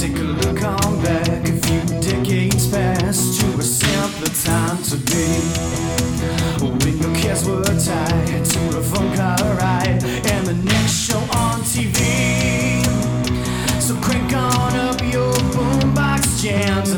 Take a look on back a few decades past to a simpler time to be. When your cares were tied to a phone car ride and the next show on TV. So crank on up your boombox jams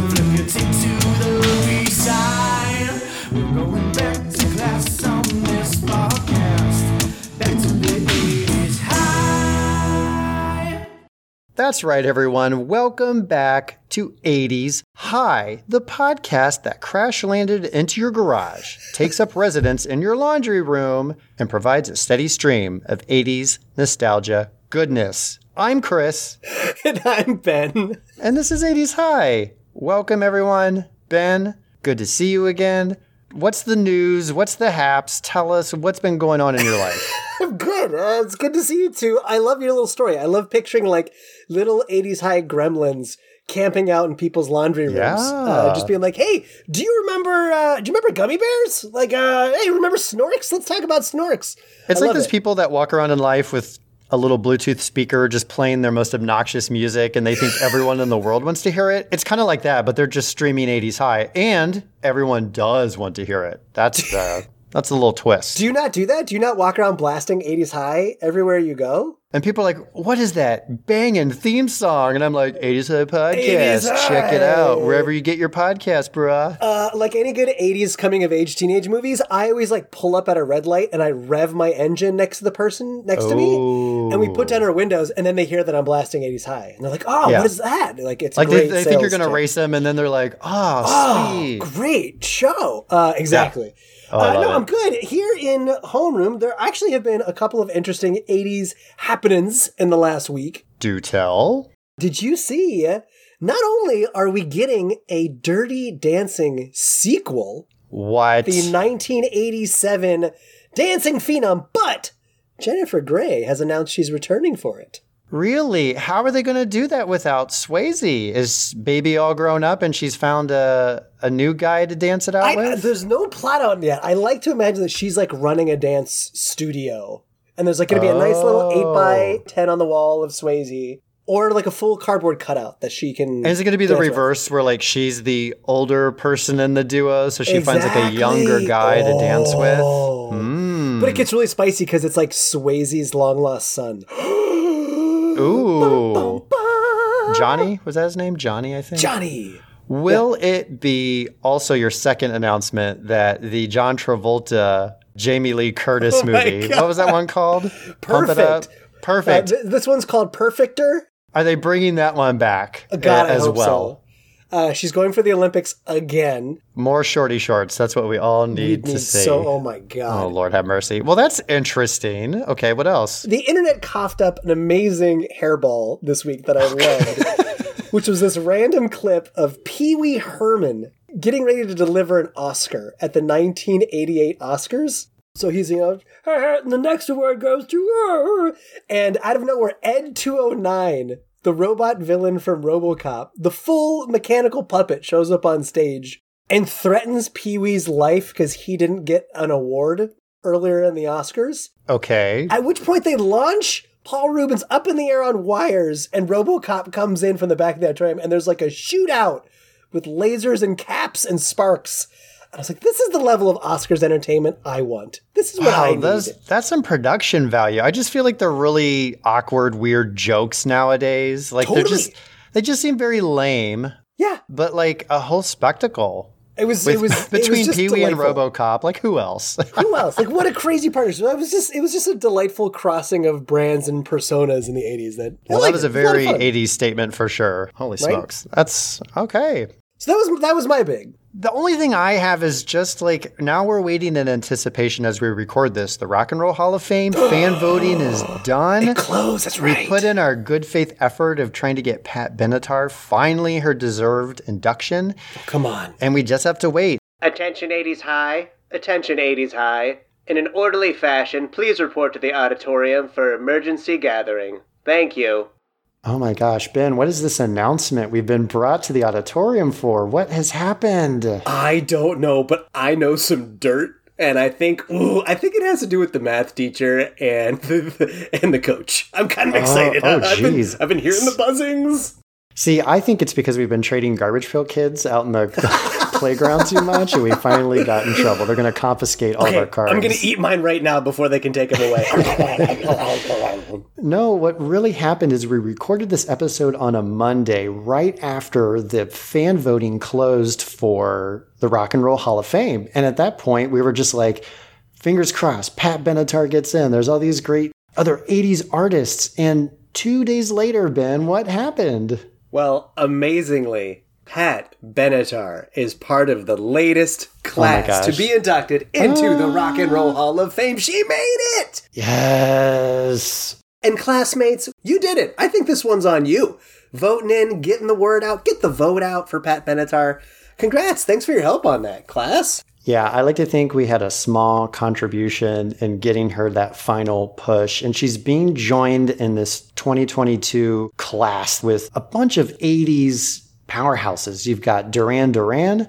That's right, everyone. Welcome back to 80s High, the podcast that crash landed into your garage, takes up residence in your laundry room, and provides a steady stream of 80s nostalgia goodness. I'm Chris, And I'm Ben. and this is 80s High. Welcome, everyone. Ben, good to see you again. What's the news? What's the haps? Tell us what's been going on in your life. I'm good. Uh, it's good to see you too. I love your little story. I love picturing like little 80s high gremlins camping out in people's laundry rooms. Uh, just being like, hey, do you remember, uh, do you remember gummy bears? Like, uh, hey, remember Snorks? Let's talk about Snorks. It's I like those it. people that walk around in life with a little Bluetooth speaker just playing their most obnoxious music and they think everyone in the world wants to hear it. It's kind of like that, but they're just streaming 80s high and everyone does want to hear it. That's the that's a little twist. Do you not do that? Do you not walk around blasting 80s high everywhere you go? and people are like, "What is that banging theme song?" And I'm like, "80s high podcast. 80s Check it out wherever you get your podcast, bruh." Uh, like any good 80s coming of age teenage movies, I always like pull up at a red light and I rev my engine next to the person next to me. And we put down our windows and then they hear that I'm blasting 80s high. And they're like, oh, Yeah. what is that? Like, it's like they, they think you're gonna race them, and then they're like, "Oh, Oh, sweet." great show. Uh, exactly. Oh, uh, no, it. I'm good. Here in homeroom, there actually have been a couple of interesting 80s happenings in the last week. Do tell. Did you see? Not only are we getting a Dirty Dancing sequel, What? the 1987 Dancing Phenom, but Jennifer Grey has announced she's returning for it. Really? How are they going to do that without Swayze? Is baby all grown up and she's found a, a new guy to dance it out I, with? there's no plot on yet. I like to imagine that she's like running a dance studio, and there's like going to be a nice little eight by Oh. ten on the wall of Swayze, or like a full cardboard cutout that she can. and is it going to be the dance with. reverse where like she's the older person in the duo so she finds like a younger guy to dance with? Oh. Mm. But it gets really spicy because it's like Swayze's long lost son. Ooh. Johnny? Was that his name? Johnny, I think. Johnny. Will it be also your second announcement that the John Travolta Jamie Lee Curtis Oh movie, what was that one called? Pump It Up? Perfect. Uh, Perfect. th- this one's called Perfector. Are they bringing that one back Uh, God, uh, I as hope well? so. Uh, she's going for the Olympics again. More shorty shorts. That's what we all We need to need see. so. Oh my god. oh. Lord, have mercy. Well, that's interesting. Okay, what else? The internet coughed up an amazing hairball this week that I loved, which was this random clip of Pee Wee Herman getting ready to deliver an Oscar at the 1988 Oscars. So he's, you know, and the next award goes to her. And out of nowhere, Ed 209, the robot villain from Robocop, the full mechanical puppet shows up on stage and threatens Pee Wee's life because he didn't get an award earlier in the Oscars. Okay. At which point they launch Paul Reubens up in the air on wires, and RoboCop comes in from the back of the auditorium, and there's like a shootout with lasers and caps and sparks. I was like, this is the level of Oscars entertainment I want. This is what I Wow, need. that's, that's some production value. I just feel like they're really awkward, weird jokes nowadays. Like they're just they just seem very lame, yeah, but like a whole spectacle. it was. With, it was it was between Pee Wee and. RoboCop, like who else? Who else? Like, what a crazy partnership! It was just, it was just a delightful crossing of brands and personas in the '80s. That I well, that was a It lot of very '80s statement for sure. Holy smokes, that's okay. So that was that was my big. The only thing I have is just like now we're waiting in anticipation as we record this. The Rock and Roll Hall of Fame fan voting is done. It closed. That's right. We put in our good faith effort of trying to get Pat Benatar finally her deserved induction, Come on. and we just have to wait. Attention 80s high. Attention 80s high. In an orderly fashion, please report to the auditorium for emergency gathering. Thank you. Oh my gosh, Ben, what is this announcement we've been brought to the auditorium for? What has happened? I don't know, but I know some dirt, and I think ooh, I think it has to do with the math teacher and the, and the coach. I'm kind of oh, excited. oh, I've been, jeez. I've been hearing the buzzings. See, I think it's because we've been trading garbage pail kids out in the playground too much, and we finally got in trouble. They're going to confiscate all of our cards. I'm going to eat mine right now before they can take them away. No, what really happened is we recorded this episode on a Monday right after the fan voting closed for the Rock and Roll Hall of Fame. And at that point, we were just like, fingers crossed, Pat Benatar gets in. There's all these great other 80s artists. And two days later, Ben, what happened? well, amazingly, Pat Benatar is part of the latest oh class gosh. to be inducted into the ah. Rock and Roll Hall of Fame. She made it! Yes. And classmates, you did it. I think this one's on you. Voting in, getting the word out, get the vote out for Pat Benatar. Congrats. Thanks for your help on that, class. Yeah, I like to think we had a small contribution in getting her that final push. And she's being joined in this 2022 class with a bunch of 80s powerhouses. You've got Duran Duran,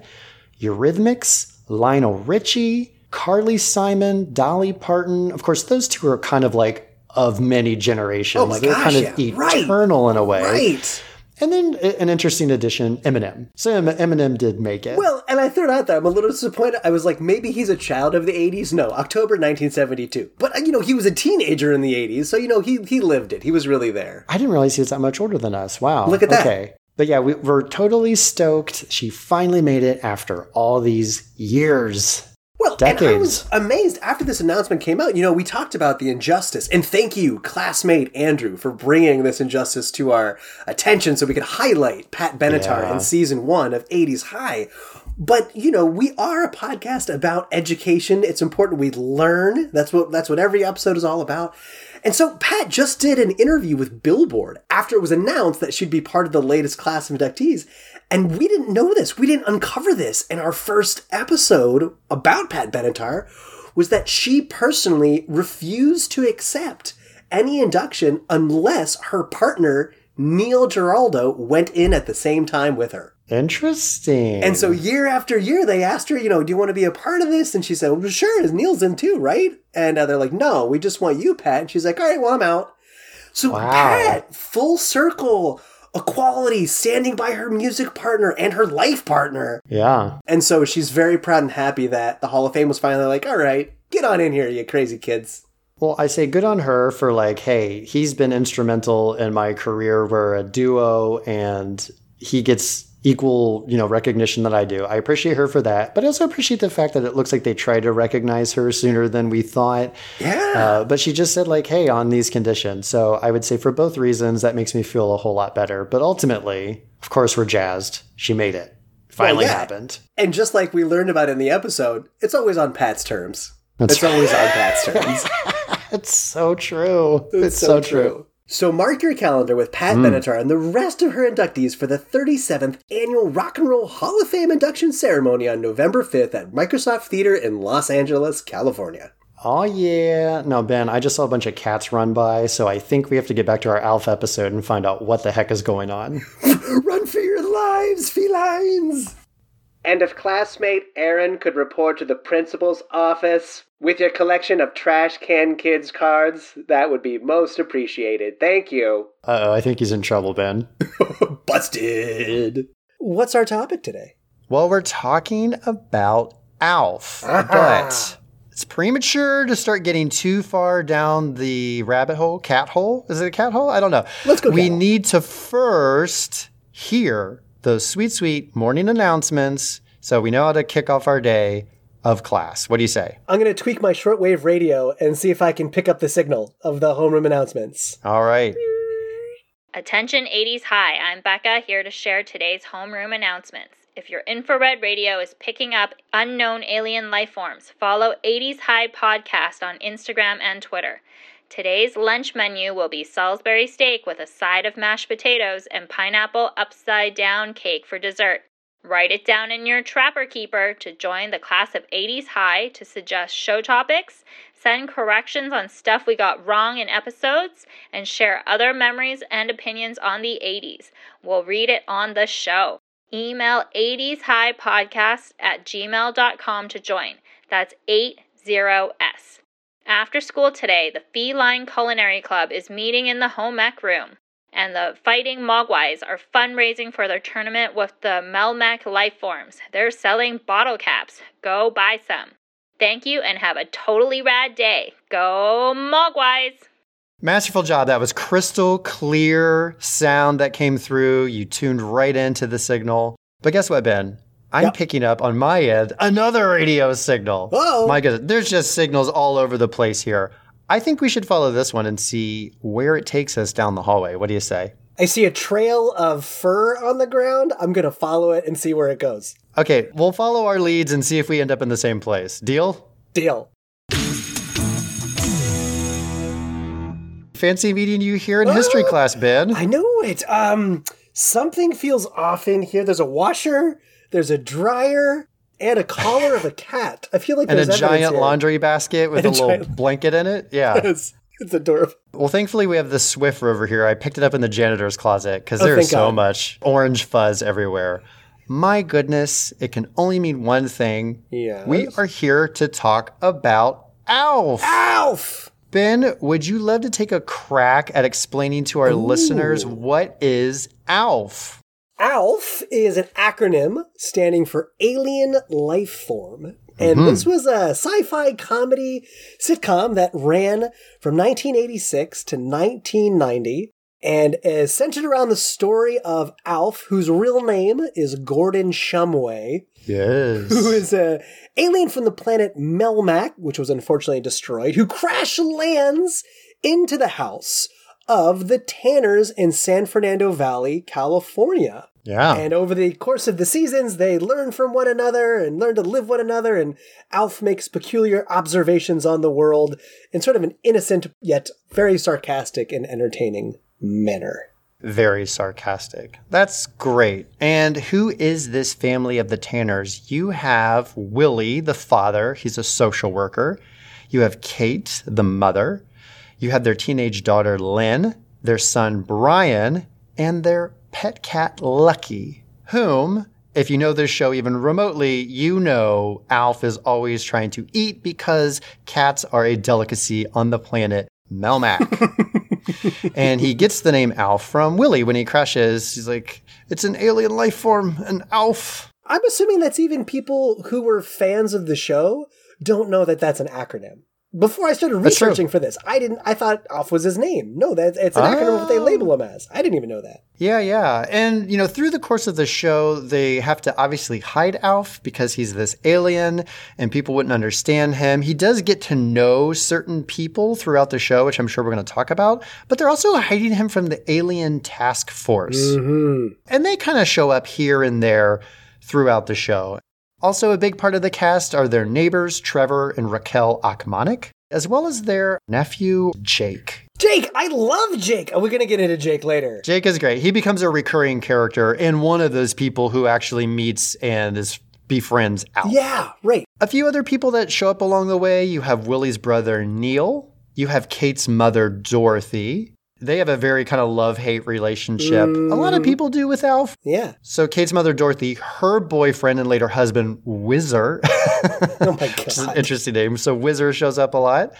Eurythmics, Lionel Richie, Carly Simon, Dolly Parton. Of course, those two are kind of like of many generations. Oh my They're gosh, kind of yeah, right. eternal in a way. Right. And then an interesting addition, Eminem. So Eminem did make it. Well, and I threw it out there. I'm a little disappointed. I was like, maybe he's a child of the 80s. No, October 1972. But, uh, you know, he was a teenager in the 80s. So, you know, he, he lived it. He was really there. I didn't realize he was that much older than us. Wow. Look at that. Okay. But yeah, we, we're totally stoked. She finally made it after all these years. Well, and I was amazed after this announcement came out. You know, we talked about the injustice, and thank you, classmate Andrew, for bringing this injustice to our attention so we could highlight Pat Benatar Yeah. in season one of 80s High. But you know, we are a podcast about education. It's important we learn. That's what that's what every episode is all about. And so Pat just did an interview with Billboard after it was announced that she'd be part of the latest class of inductees. And we didn't know this. We didn't uncover this in our first episode about Pat Benatar was that she personally refused to accept any induction unless her partner Neil Giraldo went in at the same time with her. Interesting. And so year after year, they asked her, you know, do you want to be a part of this? And she said, well, sure, Neil's in too, right? And uh, they're like, no, we just want you, Pat. And she's like, all right, well, I'm out. So Wow. Pat, full circle, equality, standing by her music partner and her life partner. yeah. And so she's very proud and happy that the Hall of Fame was finally like, all right, get on in here, you crazy kids. Well, I say good on her for like, hey, he's been instrumental in my career. We're a duo and he gets equal, you know, recognition that I do. I appreciate her for that. But I also appreciate the fact that it looks like they tried to recognize her sooner than we thought. Yeah. Uh, but she just said like, hey, on these conditions. So I would say for both reasons, that makes me feel a whole lot better. But ultimately, of course, we're jazzed. She made it. Finally yeah. happened. and just like we learned about in the episode, it's always on Pat's terms. That's it's always on Pat's terms. It's so true. It's, so, true. So mark your calendar with Pat hmm. Benatar and the rest of her inductees for the 37th annual Rock and Roll Hall of Fame induction ceremony on November 5th at Microsoft Theater in Los Angeles, California. Oh yeah. No, Ben, I just saw a bunch of cats run by, so I think we have to get back to our Alf episode and find out what the heck is going on. Run for your lives, felines! And if classmate Aaron could report to the principal's office with your collection of trash can kids cards, that would be most appreciated. Thank you. Uh oh, I think he's in trouble, Ben. Busted! What's our topic today? Well, we're talking about Alf, but it's premature to start getting too far down the rabbit hole, cat hole. Is it a cat hole? I don't know. Let's go We cat hole. need to first hear those sweet, sweet morning announcements so we know how to kick off our day of class. What do you say? I'm going to tweak my shortwave radio and see if I can pick up the signal of the homeroom announcements. All right. Attention 80s High, I'm Becca here to share today's homeroom announcements. If your infrared radio is picking up unknown alien life forms, follow 80s High Podcast on Instagram and Twitter. Today's lunch menu will be Salisbury steak with a side of mashed potatoes and pineapple upside down cake for dessert. Write it down in your Trapper Keeper to join the class of 80s High to suggest show topics, send corrections on stuff we got wrong in episodes, and share other memories and opinions on the 80s. We'll read it on the show. Email 80shighpodcast at gmail.com to join. That's 80S. After school today, the Feline Culinary Club is meeting in the home ec room. And the Fighting Mogwais are fundraising for their tournament with the Melmac Lifeforms. They're selling bottle caps. Go buy some. Thank you and have a totally rad day. Go Mogwais! Masterful job. That was crystal clear sound that came through. You tuned right into the signal. But guess what, Ben? I'm Yep. picking up on my end another radio signal. Whoa. My goodness, there's just signals all over the place here. I think we should follow this one and see where it takes us down the hallway. What do you say? I see a trail of fur on the ground. I'm going to follow it and see where it goes. Okay, we'll follow our leads and see if we end up in the same place. Deal? Deal. Fancy meeting you here in history Oh. class, Ben. I know it. Um, something feels off in here. There's a washer, there's a dryer, and a collar of a cat. I feel like and a giant here. laundry basket with a, And a little giant- blanket in it. Yeah. It's, it's adorable. Well, thankfully, we have the Swiffer over here. I picked it up in the janitor's closet because Oh, there's so God. much orange fuzz everywhere. My goodness, it can only mean one thing. Yes. We are here to talk about Alf. Alf. Ben, would you love to take a crack at explaining to our listeners what is Alf? ALF is an acronym standing for Alien Life Form. And mm-hmm. this was a sci fi comedy sitcom that ran from 1986 to 1990 and is centered around the story of Alf, whose real name is Gordon Shumway, Yes. who is a alien from the planet Melmac, which was unfortunately destroyed, who crash lands into the house of the Tanners in San Fernando Valley, California. Yeah. And over the course of the seasons, they learn from one another and learn to live one another. And Alf makes peculiar observations on the world in sort of an innocent yet very sarcastic and entertaining manner. Very sarcastic. That's great. And who is this family of the Tanners? You have Willie, the father. He's a social worker. You have Kate, the mother. You have their teenage daughter, Lynn, their son, Brian, and their pet cat, Lucky, whom, if you know this show even remotely, you know Alf is always trying to eat because cats are a delicacy on the planet Melmac and he gets the name Alf from Willie when he crashes. He's like, it's an alien life form, an Alf. I'm assuming that's even people who were fans of the show don't know that that's an acronym. Before I started researching for this, I didn't. I thought Alf was his name. No, that it's an acronym of what they Oh. label him as. I didn't even know that. Yeah, yeah. And, you know, through the course of the show, they have to obviously hide Alf because he's this alien and people wouldn't understand him. He does get to know certain people throughout the show, which I'm sure we're going to talk about, but they're also hiding him from the alien task force. Mm-hmm. And they kind of show up here and there throughout the show. Also, a big part of the cast are their neighbors, Trevor and Raquel Ochmonek, as well as their nephew, Jake. Jake, I love Jake. Are we going to get into Jake later? Jake is great. He becomes a recurring character and one of those people who actually meets and is befriends Alf. Yeah, right. A few other people that show up along the way you have Willie's brother, Neil. You have Kate's mother, Dorothy. They have a very kind of love hate relationship. A lot of mm. people do with Alf. Yeah. So Kate's mother, Dorothy, her boyfriend and later husband, Whizzer. Oh my is an god. interesting name. So Whizzer shows up a lot.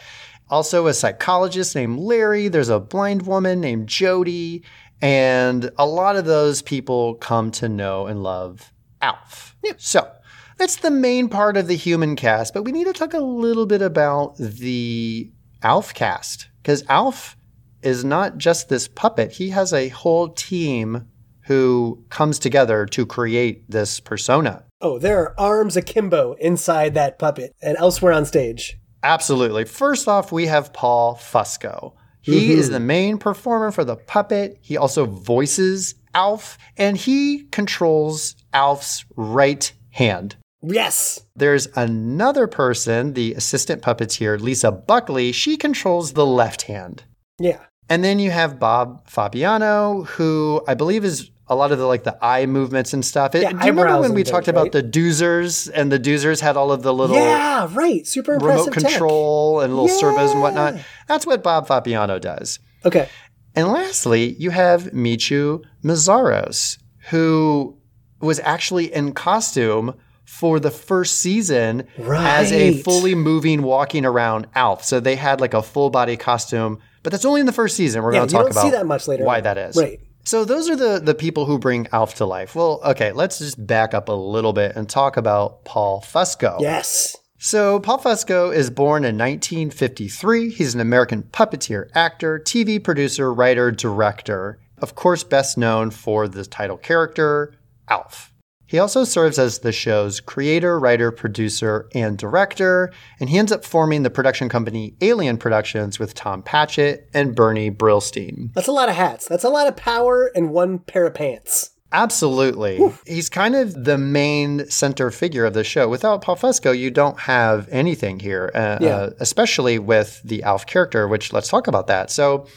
Also, a psychologist named Larry. There's a blind woman named Jody. And a lot of those people come to know and love Alf. Yeah. So that's the main part of the human cast. But we need to talk a little bit about the Alf cast. Because Alf is not just this puppet, he has a whole team who comes together to create this persona. Oh, there are arms akimbo inside that puppet and elsewhere on stage. Absolutely. First off, we have Paul Fusco. He mm-hmm. is the main performer for the puppet. He also voices Alf, and he controls Alf's right hand. Yes. There's another person, the assistant puppeteer, Lisa Buckley. She controls the left hand. Yeah. And then you have Bob Fappiano, who I believe is a lot of the like the eye movements and stuff. It- Yeah, Do you remember when we things, talked about the doozers and the doozers had all of the little Yeah, right. Super remote impressive tech. control and little servos and whatnot. That's what Bob Fappiano does. Okay. And lastly, you have Michu Meszaros, who was actually in costume for the first season as a fully moving, walking around Alf. So they had like a full body costume But that's only in the first season. We're Yeah, going to talk about see that much later why on. that is. Right. So those are the the people who bring Alf to life. Well, okay, let's just back up a little bit and talk about Paul Fusco. Yes. So Paul Fusco is born in 1953. He's an American puppeteer, actor, TV producer, writer, director. Of course, best known for the title character, Alf. He also serves as the show's creator, writer, producer, and director, and he ends up forming the production company Alien Productions with Tom Patchett and Bernie Brillstein. That's a lot of hats. That's a lot of power and one pair of pants. Absolutely. He's kind of the main center figure of the show. Without Paul Fusco, you don't have anything here, uh, Yeah. uh, especially with the Alf character, which let's talk about that. So,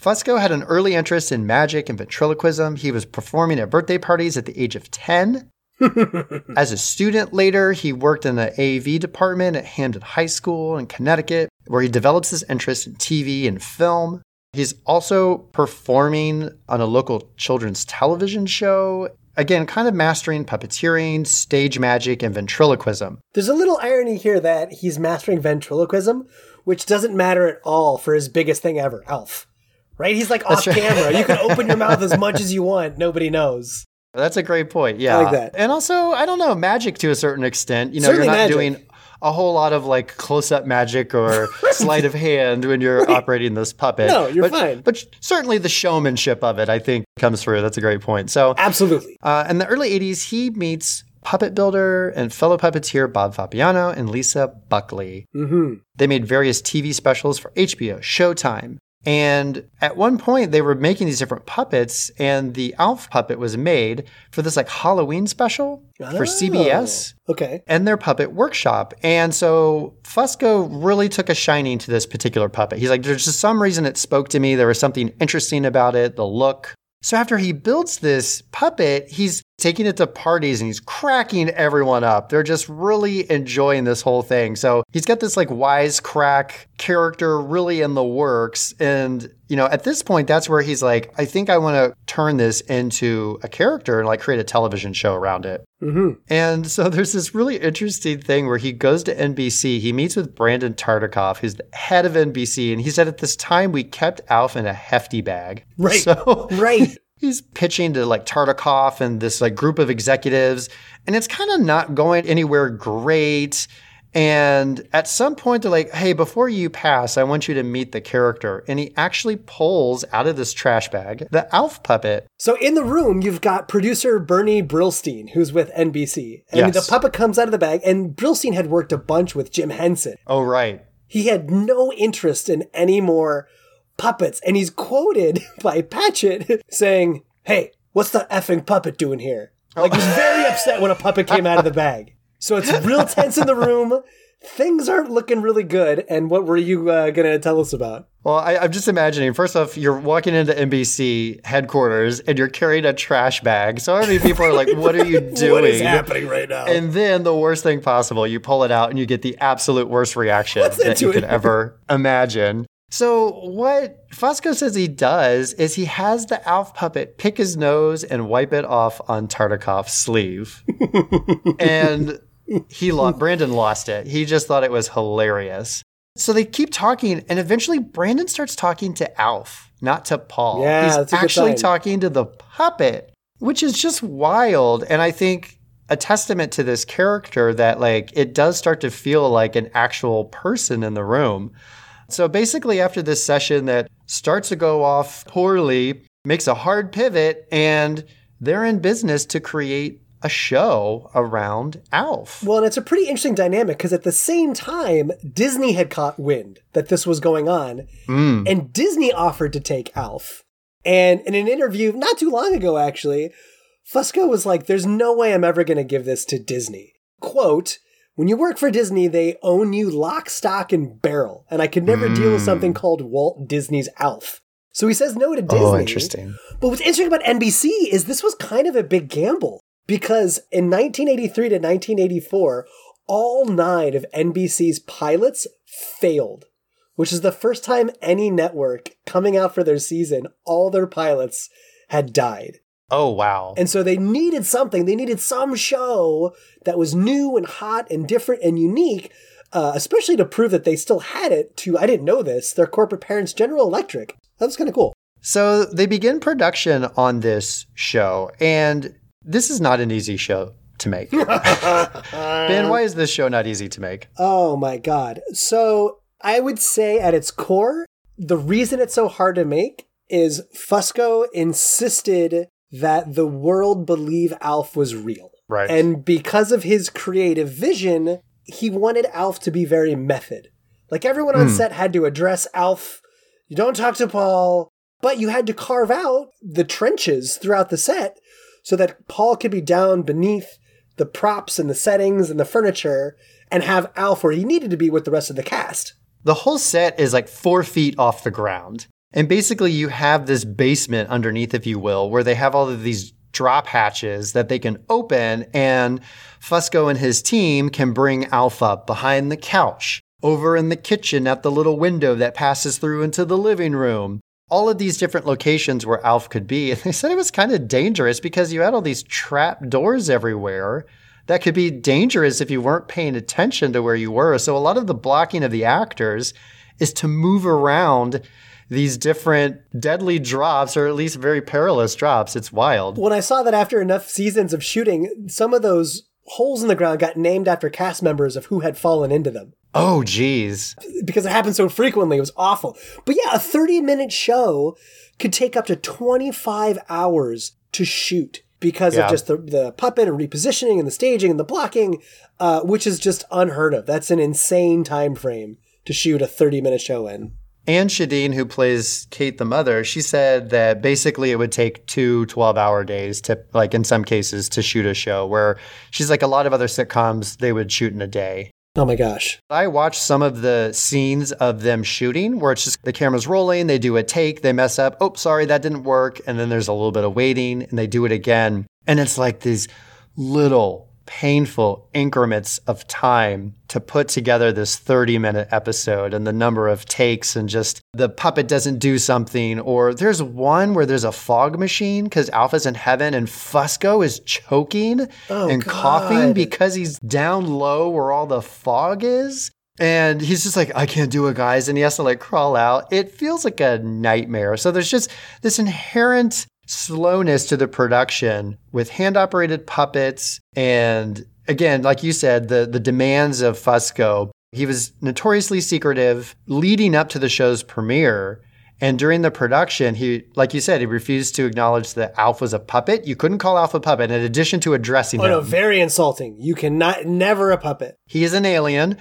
Fusco had an early interest in magic and ventriloquism. He was performing at birthday parties at the age of 10. As a student later, he worked in the AV department at Hamden High School in Connecticut, where he develops his interest in TV and film. He's also performing on a local children's television show, again, kind of mastering puppeteering, stage magic, and ventriloquism. There's a little irony here that he's mastering ventriloquism, which doesn't matter at all for his biggest thing ever, Alf. Right? He's like off right. camera. You can open your mouth as much as you want. Nobody knows. That's a great point. Yeah. I like that. And also, I don't know, magic to a certain extent. You know, Certainly you're not magic. doing a whole lot of like close up magic or sleight of hand when you're operating this puppet. No, you're but, fine. But certainly the showmanship of it, I think, comes through. That's a great point. So, Absolutely. uh, in the early 80s, he meets puppet builder and fellow puppeteer Bob Fappiano and Lisa Buckley. hmm They made various TV specials for HBO, Showtime. And at one point, they were making these different puppets, and the Alf puppet was made for this like Halloween special for CBS Oh, Okay. and their puppet workshop. And so Fusco really took a shining to this particular puppet. He's like, there's just some reason it spoke to me. There was something interesting about it, the look. So after he builds this puppet, he's taking it to parties and he's cracking everyone up. They're just really enjoying this whole thing. So he's got this like wisecrack character really in the works. And, you know, at this point, that's where he's like, I think I want to turn this into a character and like create a television show around it. hmm And so there's this really interesting thing where he goes to NBC. He meets with Brandon Tartikoff, who's the head of NBC. And he said, at this time, we kept Alf in a hefty bag. Right. So Right. he's pitching to like Tartikoff and this like group of executives. And it's kind of not going anywhere great. And at some point, they're like, hey, before you pass, I want you to meet the character. And he actually pulls out of this trash bag the Alf puppet. So in the room, you've got producer Bernie Brillstein, who's with NBC. And Yes. the puppet comes out of the bag, and Brillstein had worked a bunch with Jim Henson. Oh, right. He had no interest in any more puppets. And he's quoted by Patchett saying, Hey, what's the effing puppet doing here? Like, he's very upset when a puppet came out of the bag. So it's real tense in the room. Things aren't looking really good. And what were you uh, going to tell us about? Well, I, I'm just imagining. First off, you're walking into NBC headquarters and you're carrying a trash bag. So many people are like, "What are you doing?" What is happening right now? And then the worst thing possible, you pull it out and you get the absolute worst reaction that into you could ever imagine. So what Fusco says he does is he has the Alf puppet pick his nose and wipe it off on Tartikoff's sleeve. and he lost Brandon lost it. He just thought it was hilarious. So they keep talking, and eventually Brandon starts talking to Alf, not to Paul. Yeah, He's actually talking to the puppet, which is just wild. And I think a testament to this character that like it does start to feel like an actual person in the room. So basically, after this session that starts to go off poorly, makes a hard pivot, and they're in business to create a show around Alf. Well, and it's a pretty interesting dynamic because at the same time, Disney had caught wind that this was going on, Mm. and Disney offered to take Alf. And in an interview not too long ago, actually, Fusco was like, There's no way I'm ever going to give this to Disney. Quote, when you work for Disney, they own you lock, stock, and barrel, and I could never deal with something hmm. called Walt Disney's Alf. So he says no to oh, Disney. Oh, interesting. But what's interesting about NBC is this was kind of a big gamble because in 1983 to 1984, all nine of NBC's pilots failed, which is the first time any network coming out for their season, all their pilots had died. Oh, wow. And so they needed something. They needed some show that was new and hot and different and unique. uh, especially to prove that they still had it to, I didn't know this, their corporate parents, General Electric. That was kind of cool. So they begin production on this show, and this is not an easy show to make. ben, why is this show not easy to make? Oh my God. So I would say at its core, the reason it's so hard to make is Fusco insisted that the world believe Alf was real. Right. And because of his creative vision, he wanted Alf to be very method. Like everyone on hmm. set had to address Alf, you don't talk to Paul, but you had to carve out the trenches throughout the set so that Paul could be down beneath the props and the settings and the furniture and have Alf where he needed to be with the rest of the cast. The whole set is like four feet off the ground. And basically, you have this basement underneath, if you will, where they have all of these drop hatches that they can open, and Fusco and his team can bring up behind the couch, over in the kitchen at the little window that passes through into the living room. All of these different locations where Alf could be. And they said it was kind of dangerous because you had all these trap doors everywhere that could be dangerous if you weren't paying attention to where you were. So a lot of the blocking of the actors is to move around these different deadly drops or at least very perilous drops. It's wild. When I saw that after enough seasons of shooting, some of those holes in the ground got named after cast members of who had fallen into them Oh, geez. because it happened so frequently. It was awful. But yeah, a 30 minute show could take up to 25 hours to shoot because Yeah. of just the, the puppet and repositioning and the staging and the blocking, uh, which is just unheard of. That's an insane time frame to shoot a 30 minute show in. Anne Schedeen, who plays Kate the mother, she said that basically it would take two 12 hour days to, like in some cases, to shoot a show where she's like a lot of other sitcoms, they would shoot in a day. Oh my gosh. I watched some of the scenes of them shooting where it's just the camera's rolling, they do a take, they mess up, oh, sorry, that didn't work. And then there's a little bit of waiting and they do it again. And it's like these little painful increments of time to put together this 30 minute episode and the number of takes and just the puppet doesn't do something. Or there's one where there's a fog machine because Alf's in heaven and Fusco is choking Oh, and God. coughing because he's down low where all the fog is. And he's just like, I can't do it, guys. And he has to like crawl out. It feels like a nightmare. So there's just this inherent slowness to the production with hand operated puppets. And again, like you said, the, the demands of Fusco. He was notoriously secretive leading up to the show's premiere. And during the production, he, like you said, he refused to acknowledge that Alf was a puppet. You couldn't call Alf a puppet. In addition to addressing Oh him, no, very insulting. You cannot, never a puppet. he is an alien.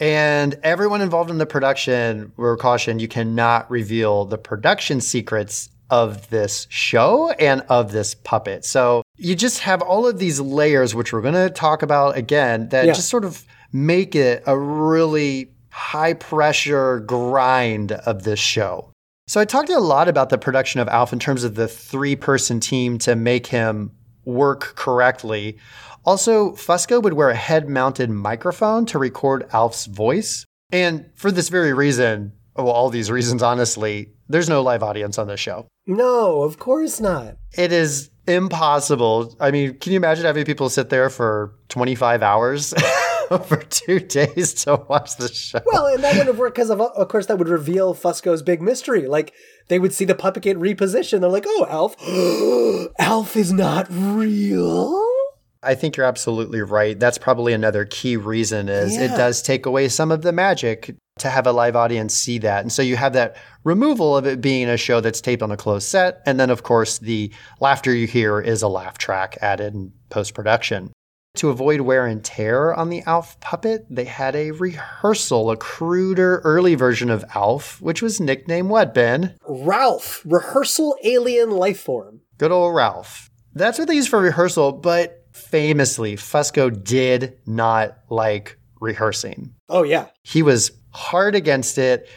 And everyone involved in the production were cautioned you cannot reveal the production secrets of this show and of this puppet. So you just have all of these layers, which we're going to talk about again, that Yeah. just sort of make it a really high pressure grind of this show. So I talked a lot about the production of Alf in terms of the three person team to make him work correctly. Also, Fusco would wear a head mounted microphone to record Alf's voice. And for this very reason, well, all these reasons, honestly, there's no live audience on this show. No, of course not. It is impossible. I mean, can you imagine having people sit there for 25 hours for two days to watch the show? Well, and that wouldn't have worked because, of, of course, that would reveal Fusco's big mystery. Like, they would see the puppet get repositioned. They're like, oh, Alf, Alf is not real? I think you're absolutely right. That's probably another key reason is it does take away some of the magic to have a live audience see that. And so you have that removal of it being a show that's taped on a closed set. And then, of course, the laughter you hear is a laugh track added in post production. To avoid wear and tear on the Alf puppet, they had a rehearsal, a cruder early version of Alf, which was nicknamed what, Ben? Ralph, rehearsal alien life form. Good old Ralph. That's what they used for rehearsal, but famously, Fusco did not like rehearsing. Oh, yeah. He was hard against it.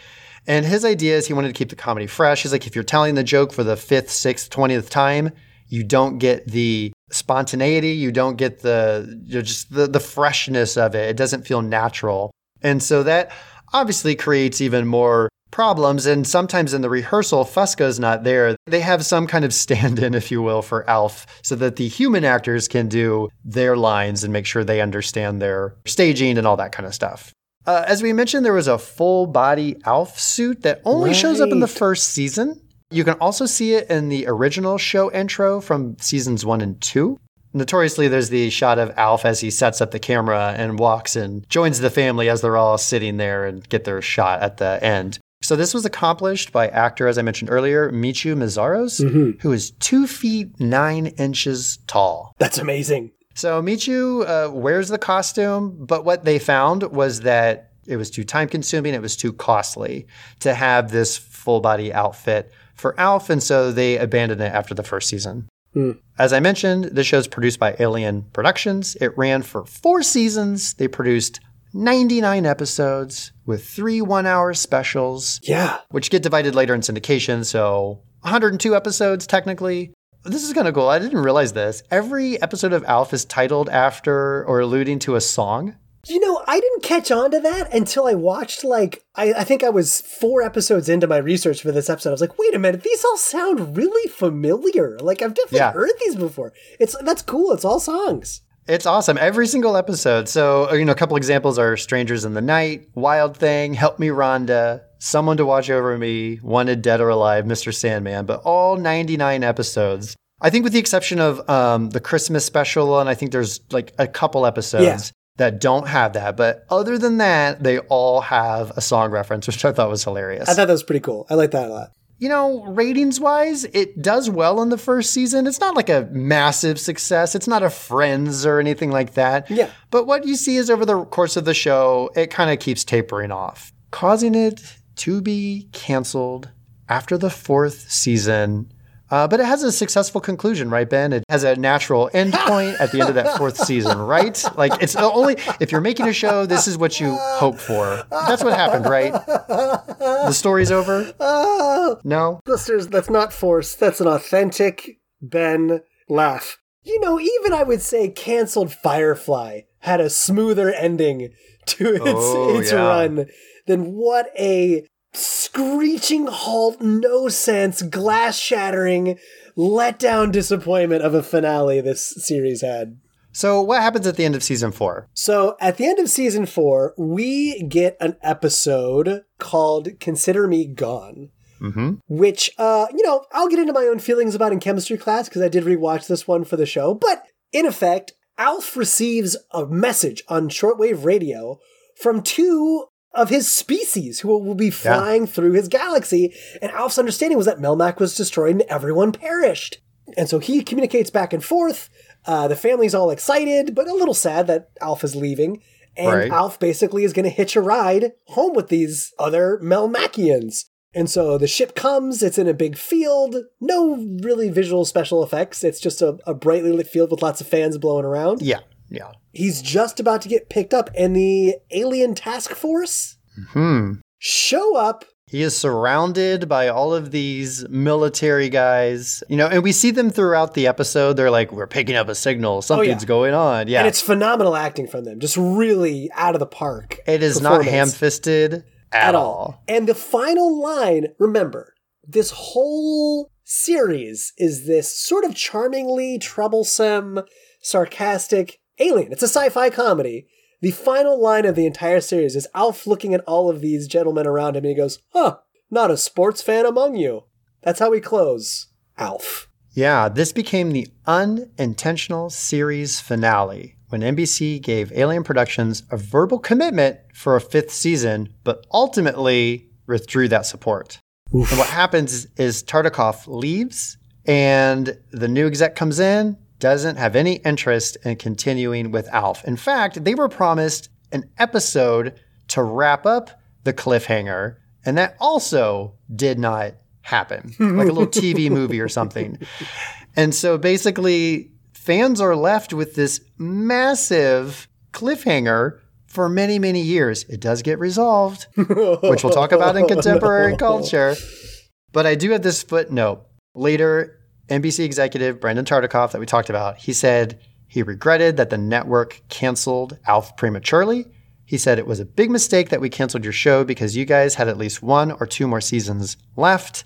And his idea is he wanted to keep the comedy fresh. He's like, if you're telling the joke for the fifth, sixth, twentieth time, you don't get the spontaneity, you don't get the you know, just the, the freshness of it. It doesn't feel natural. And so that obviously creates even more problems. And sometimes in the rehearsal, Fusco's not there. They have some kind of stand in, if you will, for Alf so that the human actors can do their lines and make sure they understand their staging and all that kind of stuff. Uh, as we mentioned, there was a full body Alf suit that only shows up in the first season. You can also see it in the original show intro from seasons one and two. Notoriously, there's the shot of Alf as he sets up the camera and walks and joins the family as they're all sitting there and get their shot at the end. So this was accomplished by actor, as I mentioned earlier, Michu Meszaros, who is two feet nine inches tall. That's amazing. So Michu uh, wears the costume, but what they found was that it was too time consuming, it was too costly to have this full body outfit for Alf, and so they abandoned it after the first season. As I mentioned, the show is produced by Alien Productions. It ran for four seasons. They produced 99 episodes with three one hour specials Yeah. which get divided later in syndication. So 102 episodes technically. This is kind of cool. I didn't realize this. Every episode of Alf is titled after or alluding to a song. You know, I didn't catch on to that until I watched like I, I think I was four episodes into my research for this episode. I was like, wait a minute, these all sound really familiar. Like I've definitely Yeah. heard these before. It's that's cool. It's all songs. It's awesome. Every single episode. So, uh, you know, a couple examples are Strangers in the Night, Wild Thing, Help Me Rhonda, Someone to Watch Over Me, Wanted Dead or Alive, Mr. Sandman, but all 99 episodes. I think with the exception of um, the Christmas special, and I think there's like a couple episodes Yeah. that don't have that. But other than that, they all have a song reference, which I thought was hilarious. I thought that was pretty cool. I like that a lot. You know, ratings wise, it does well in the first season. It's not like a massive success. It's not a Friends or anything like that. Yeah. But what you see is over the course of the show, it kind of keeps tapering off, causing it to be canceled after the fourth season. Uh, but it has a successful conclusion, right, Ben? It has a natural end point at the end of that fourth season, right? Like it's only if you're making a show, this is what you hope for. That's what happened, right? The story's over. No, listeners, that's not forced. That's an authentic Ben laugh. You know, even I would say canceled Firefly had a smoother ending to its Oh, its yeah. run than what a screeching halt, no sense, glass shattering, letdown disappointment of a finale this series had. So, what happens at the end of season four? So at the end of season four, we get an episode called Consider Me Gone. Mm-hmm. Which, uh, you know, I'll get into my own feelings about in chemistry class because I did rewatch this one for the show. But in effect, Alf receives a message on shortwave radio from two of his species who will be flying through his galaxy. And Alf's understanding was that Melmac was destroyed and everyone perished. And so he communicates back and forth. Uh, the family's all excited, but a little sad that Alf is leaving. And Right. Alf basically is going to hitch a ride home with these other Melmacians. And so the ship comes, it's in a big field, no really visual special effects. It's just a, a brightly lit field with lots of fans blowing around. Yeah, yeah. He's just about to get picked up, and the alien task force Hmm. show up. He is surrounded by all of these military guys, you know, and we see them throughout the episode. They're like, "We're picking up a signal. Something's going on." Yeah, And it's phenomenal acting from them, just really out of the park. it is not performance. ham-fisted at, all. And the final line, remember, this whole series is this sort of charmingly troublesome, sarcastic alien. It's a sci fi comedy. The final line of the entire series is Alf looking at all of these gentlemen around him and he goes, Huh, not a sports fan among you. That's how we close. Alf. Yeah, this became the unintentional series finale when NBC gave Alien Productions a verbal commitment for a fifth season, but ultimately withdrew that support. And what happens is Tartikoff leaves, and the new exec comes in, doesn't have any interest in continuing with Alf. In fact, they were promised an episode to wrap up the cliffhanger, and that also did not happen, like a little TV movie or something. And so basically, fans are left with this massive cliffhanger for many, many years. It does get resolved, which we'll talk about in contemporary culture. But I do have this footnote. Later, NBC executive Brandon Tartikoff, that we talked about, he said he regretted that the network canceled Alf prematurely. He said it was a big mistake that we canceled your show because you guys had at least one or two more seasons left.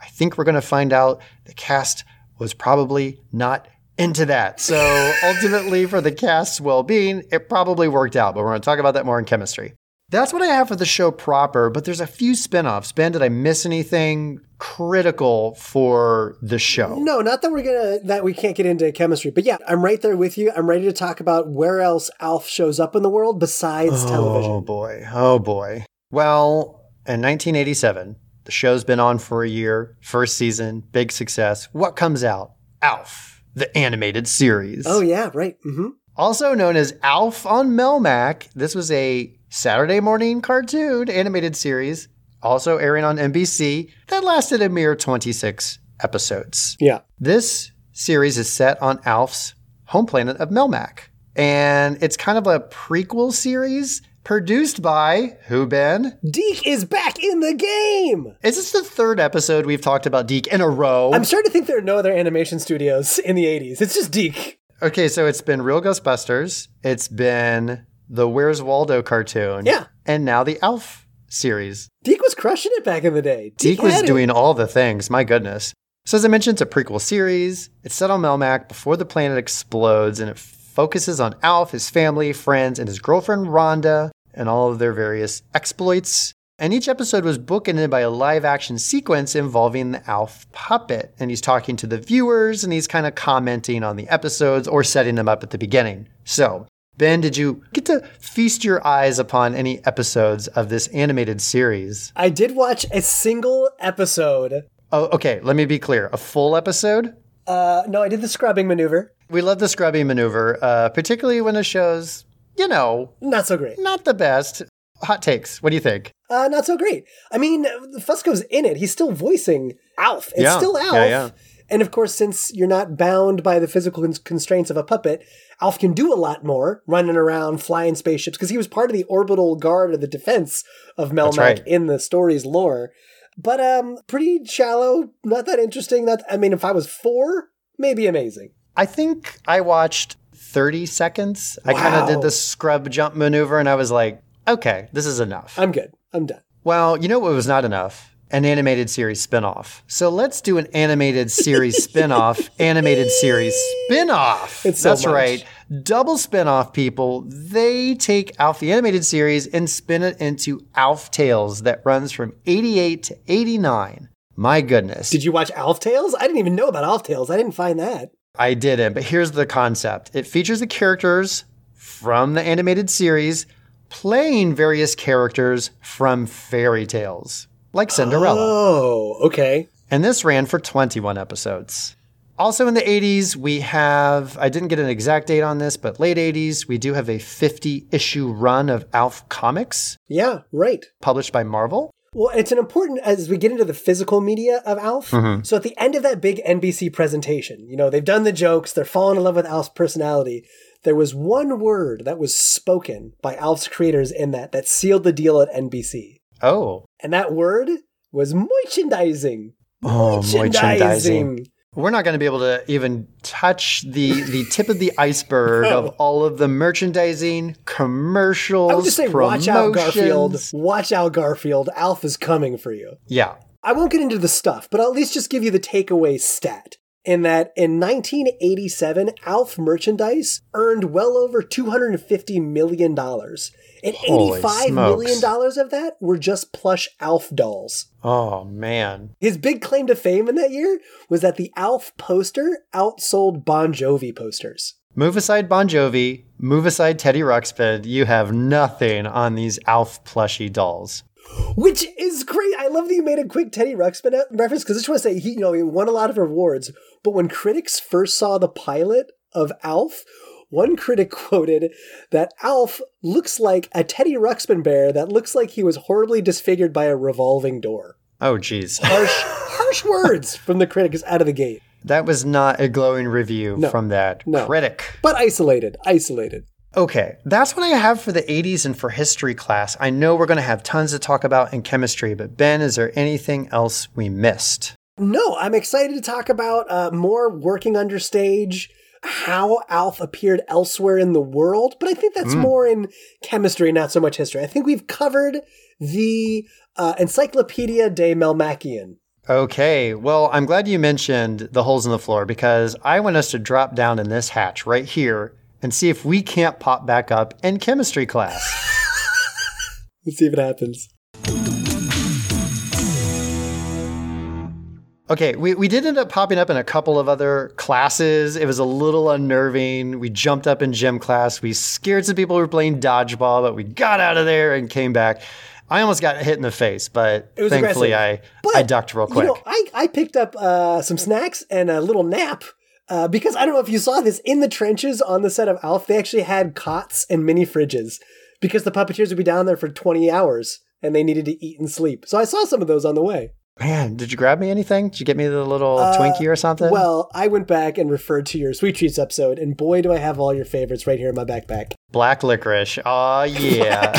I think we're going to find out the cast was probably not into that. So ultimately, for the cast's well being, it probably worked out, but we're going to talk about that more in chemistry. That's what I have for the show proper, but there's a few spin offs. Ben, did I miss anything critical for the show? No, not that we're gonna that we can't get into chemistry, but yeah, I'm right there with you. I'm ready to talk about where else Alf shows up in the world besides Oh television. Oh boy. Oh boy. Well, in 1987, the show's been on for a year, first season, big success. What comes out? Alf, the animated series. Oh yeah, right. Mm-hmm. Also known as Alf on Melmac, this was a Saturday morning cartoon animated series, also airing on NBC, that lasted a mere 26 episodes. Yeah. This series is set on Alf's home planet of Melmac, and it's kind of a prequel series produced by who, Ben? DIC is back in the game. Is this the third episode we've talked about DIC in a row? I'm starting to think there are no other animation studios in the 80s. It's just DIC. Okay, so it's been Real Ghostbusters, it's been the Where's Waldo cartoon, Yeah. and now the Alf series. DIC was crushing it back in the day. DIC was it. doing all the things, my goodness. So, as I mentioned, it's a prequel series. It's set on Melmac before the planet explodes, and it focuses on Alf, his family, friends, and his girlfriend Rhonda, and all of their various exploits. And each episode was bookended by a live action sequence involving the Alf puppet. And he's talking to the viewers and he's kind of commenting on the episodes or setting them up at the beginning. So, Ben, did you get to feast your eyes upon any episodes of this animated series? I did watch a single episode. Oh, okay. Let me be clear. A full episode? Uh, no, I did the scrubbing maneuver. We love the scrubbing maneuver, uh, particularly when the show's, you know, Not so great. not the best. Hot takes. What do you think? Uh, not so great. I mean, Fusco's in it. He's still voicing Alf. It's Yeah. still Alf. Yeah, yeah. And of course, since you're not bound by the physical constraints of a puppet, Alf can do a lot more, running around, flying spaceships, because he was part of the orbital guard or the defense of Melmac right. in the story's lore. But um, pretty shallow, not that interesting. Not, I mean, if I was four, maybe amazing. I think I watched 30 seconds. I kind of did the scrub jump maneuver and I was like, okay, this is enough. I'm good. I'm done. well, you know what was not enough? An animated series spinoff. So let's do an animated series spinoff, animated series spinoff. It's so That's much. right. Double spinoff people. They take Alf the animated series and spin it into Alf Tales that runs from 88 to 89. My goodness. Did you watch Alf Tales? I didn't even know about Alf Tales. I didn't find that. I didn't, but here's the concept. It features the characters from the animated series playing various characters from fairy tales, like Cinderella. Oh, okay. And this ran for 21 episodes. Also in the 80s, we have, I didn't get an exact date on this, but late 80s, we do have a 50 issue run of Alf comics Yeah, right. published by Marvel. Well, it's an important as we get into the physical media of Alf. Mm-hmm. So at the end of that big NBC presentation, you know, they've done the jokes, they're falling in love with Alf's personality. There was one word that was spoken by Alf's creators in that that sealed the deal at NBC. Oh. And that word was merchandising. Oh, Merchandising. We're not going to be able to even touch the the tip of the iceberg No. of all of the merchandising, commercials, I would just say, watch out, Garfield. Watch out, Garfield. Alf is coming for you. Yeah. I won't get into the stuff, but I'll at least just give you the takeaway stat. In that in 1987, Alf merchandise earned well over $250 million. And Holy $85 million of that were just plush Alf dolls. Oh man. His big claim to fame in that year was that the Alf poster outsold Bon Jovi posters. Move aside Bon Jovi, move aside Teddy Ruxpin. You have nothing on these Alf plushie dolls. Which is great. I love that you made a quick Teddy Ruxpin uh, reference because I just want to say he, you know, he won a lot of awards. But when critics first saw the pilot of Alf, one critic quoted that Alf looks like a Teddy Ruxpin bear that looks like he was horribly disfigured by a revolving door. Oh jeez. Harsh, harsh words from the critics out of the gate, That was not a glowing review No. from that No. critic. but isolated, isolated. Okay, that's what I have for the 80s and for history class. I know we're going to have tons to talk about in chemistry, but Ben, is there anything else we missed? No, I'm excited to talk about uh, more working under stage, how Alf appeared elsewhere in the world, but I think that's more in chemistry, not so much history. I think we've covered the uh, Encyclopedia de Melmacian. Okay, well, I'm glad you mentioned the holes in the floor because I want us to drop down in this hatch right here and see if we can't pop back up in chemistry class. Let's see if it happens. Okay, we, we did end up popping up in a couple of other classes. It was a little unnerving. We jumped up in gym class. We scared some people who were playing dodgeball, but we got out of there and came back. I almost got hit in the face, but thankfully aggressive. I, But, I ducked real quick. You know, I, I picked up uh, some snacks and a little nap uh, because I don't know if you saw this in the trenches on the set of Alf. They actually had cots and mini fridges because the puppeteers would be down there for 20 hours and they needed to eat and sleep. So I saw some of those on the way. Man, did you grab me anything? Did you get me the little Twinkie or something? Uh, Well, I went back and referred to your Sweet Treats episode, and boy, do I have all your favorites right here in my backpack. Black licorice. Oh, yeah.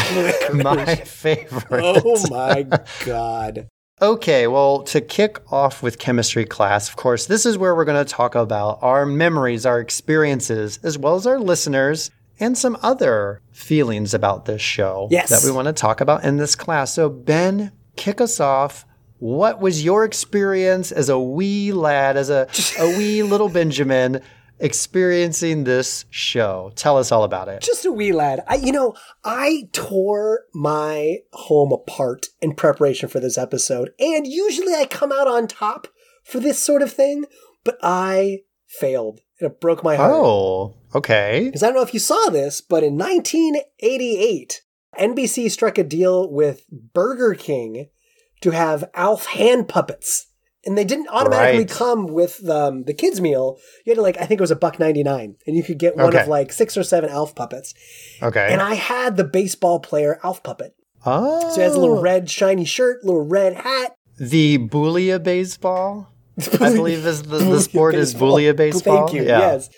My favorite. Oh my god. Okay, well, to kick off with chemistry class, of course, this is where we're going to talk about our memories, our experiences, as well as our listeners, and some other feelings about this show Yes. that we want to talk about in this class. So, Ben, kick us off. What was your experience as a wee lad, as a, a wee little Benjamin, experiencing this show? Tell us all about it. Just a wee lad. I, you know, I tore my home apart in preparation for this episode, and usually I come out on top for this sort of thing, but I failed. And it broke my heart. Oh, okay. Because I don't know if you saw this, but in 1988, NBC struck a deal with Burger King to have Alf hand puppets. And they didn't automatically Right. come with um, the kids' meal. You had to like, I think it was a buck ninety nine, and you could get one Okay. of like six or seven Alf puppets. Okay. And I had the baseball player Alf puppet. oh. So he has a little red shiny shirt, little red hat. The Boolia baseball, I believe is the, the sport is. Boolia baseball. Thank you. Yeah. Yes.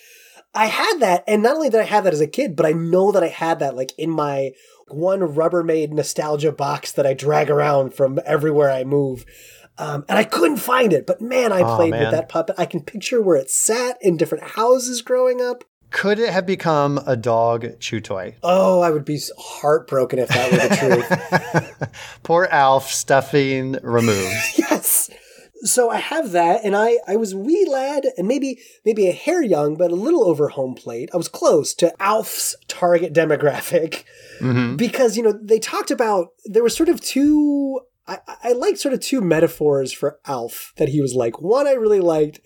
I had that, and not only did I have that as a kid, but I know that I had that like in my one Rubbermaid nostalgia box that I drag around from everywhere I move. Um, and I couldn't find it, but man, I Oh, played man. with that puppet. I can picture where it sat in different houses growing up. Could it have become a dog chew toy? Oh, I would be heartbroken if that were the truth. Poor Alf, stuffing removed. yes. So I have that, and I I was wee lad, and maybe maybe a hair young, but a little over home plate. I was close to Alf's target demographic mm-hmm. because you know they talked about there were sort of two. I, I like sort of two metaphors for Alf that he was like. One I really liked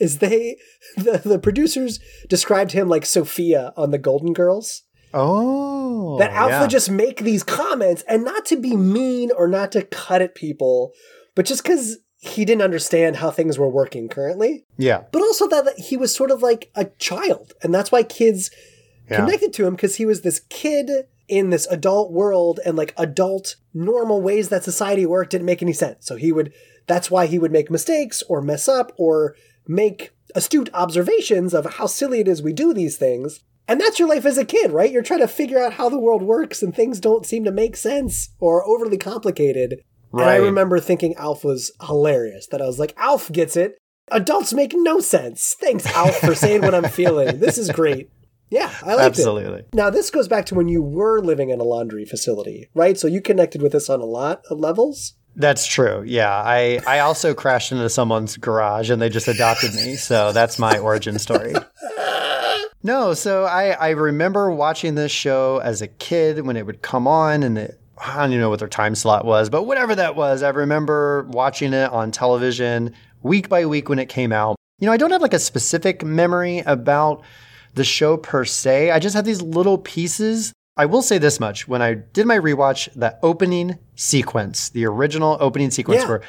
is they the, the producers described him like Sophia on the Golden Girls Oh, that Alf yeah. would just make these comments and not to be mean or not to cut at people, but just because he didn't understand how things were working currently. yeah, But also that, he was sort of like a child. And that's why kids yeah. connected to him because he was this kid in this adult world and like adult normal ways that society worked didn't make any sense. So he would, that's why he would make mistakes or mess up or make astute observations of how silly it is we do these things. And that's your life as a kid, right? You're trying to figure out how the world works and things don't seem to make sense or overly complicated. And I remember thinking Alf was hilarious, that I was like, Alf gets it. Adults make no sense. Thanks, Alf, for saying what I'm feeling. This is great. Yeah, I liked it. Absolutely. Now, this goes back to when you were living in a laundry facility, right? So you connected with this on a lot of levels. That's true. Yeah, I I also crashed into someone's garage and they just adopted me. So that's my origin story. No, so I I remember watching this show as a kid when it would come on and it I don't even know what their time slot was, but whatever that was, I remember watching it on television week by week when it came out. You know, I don't have like a specific memory about the show per se. I just have these little pieces. I will say this much. When I did my rewatch, the opening sequence, the original opening sequence Yeah. where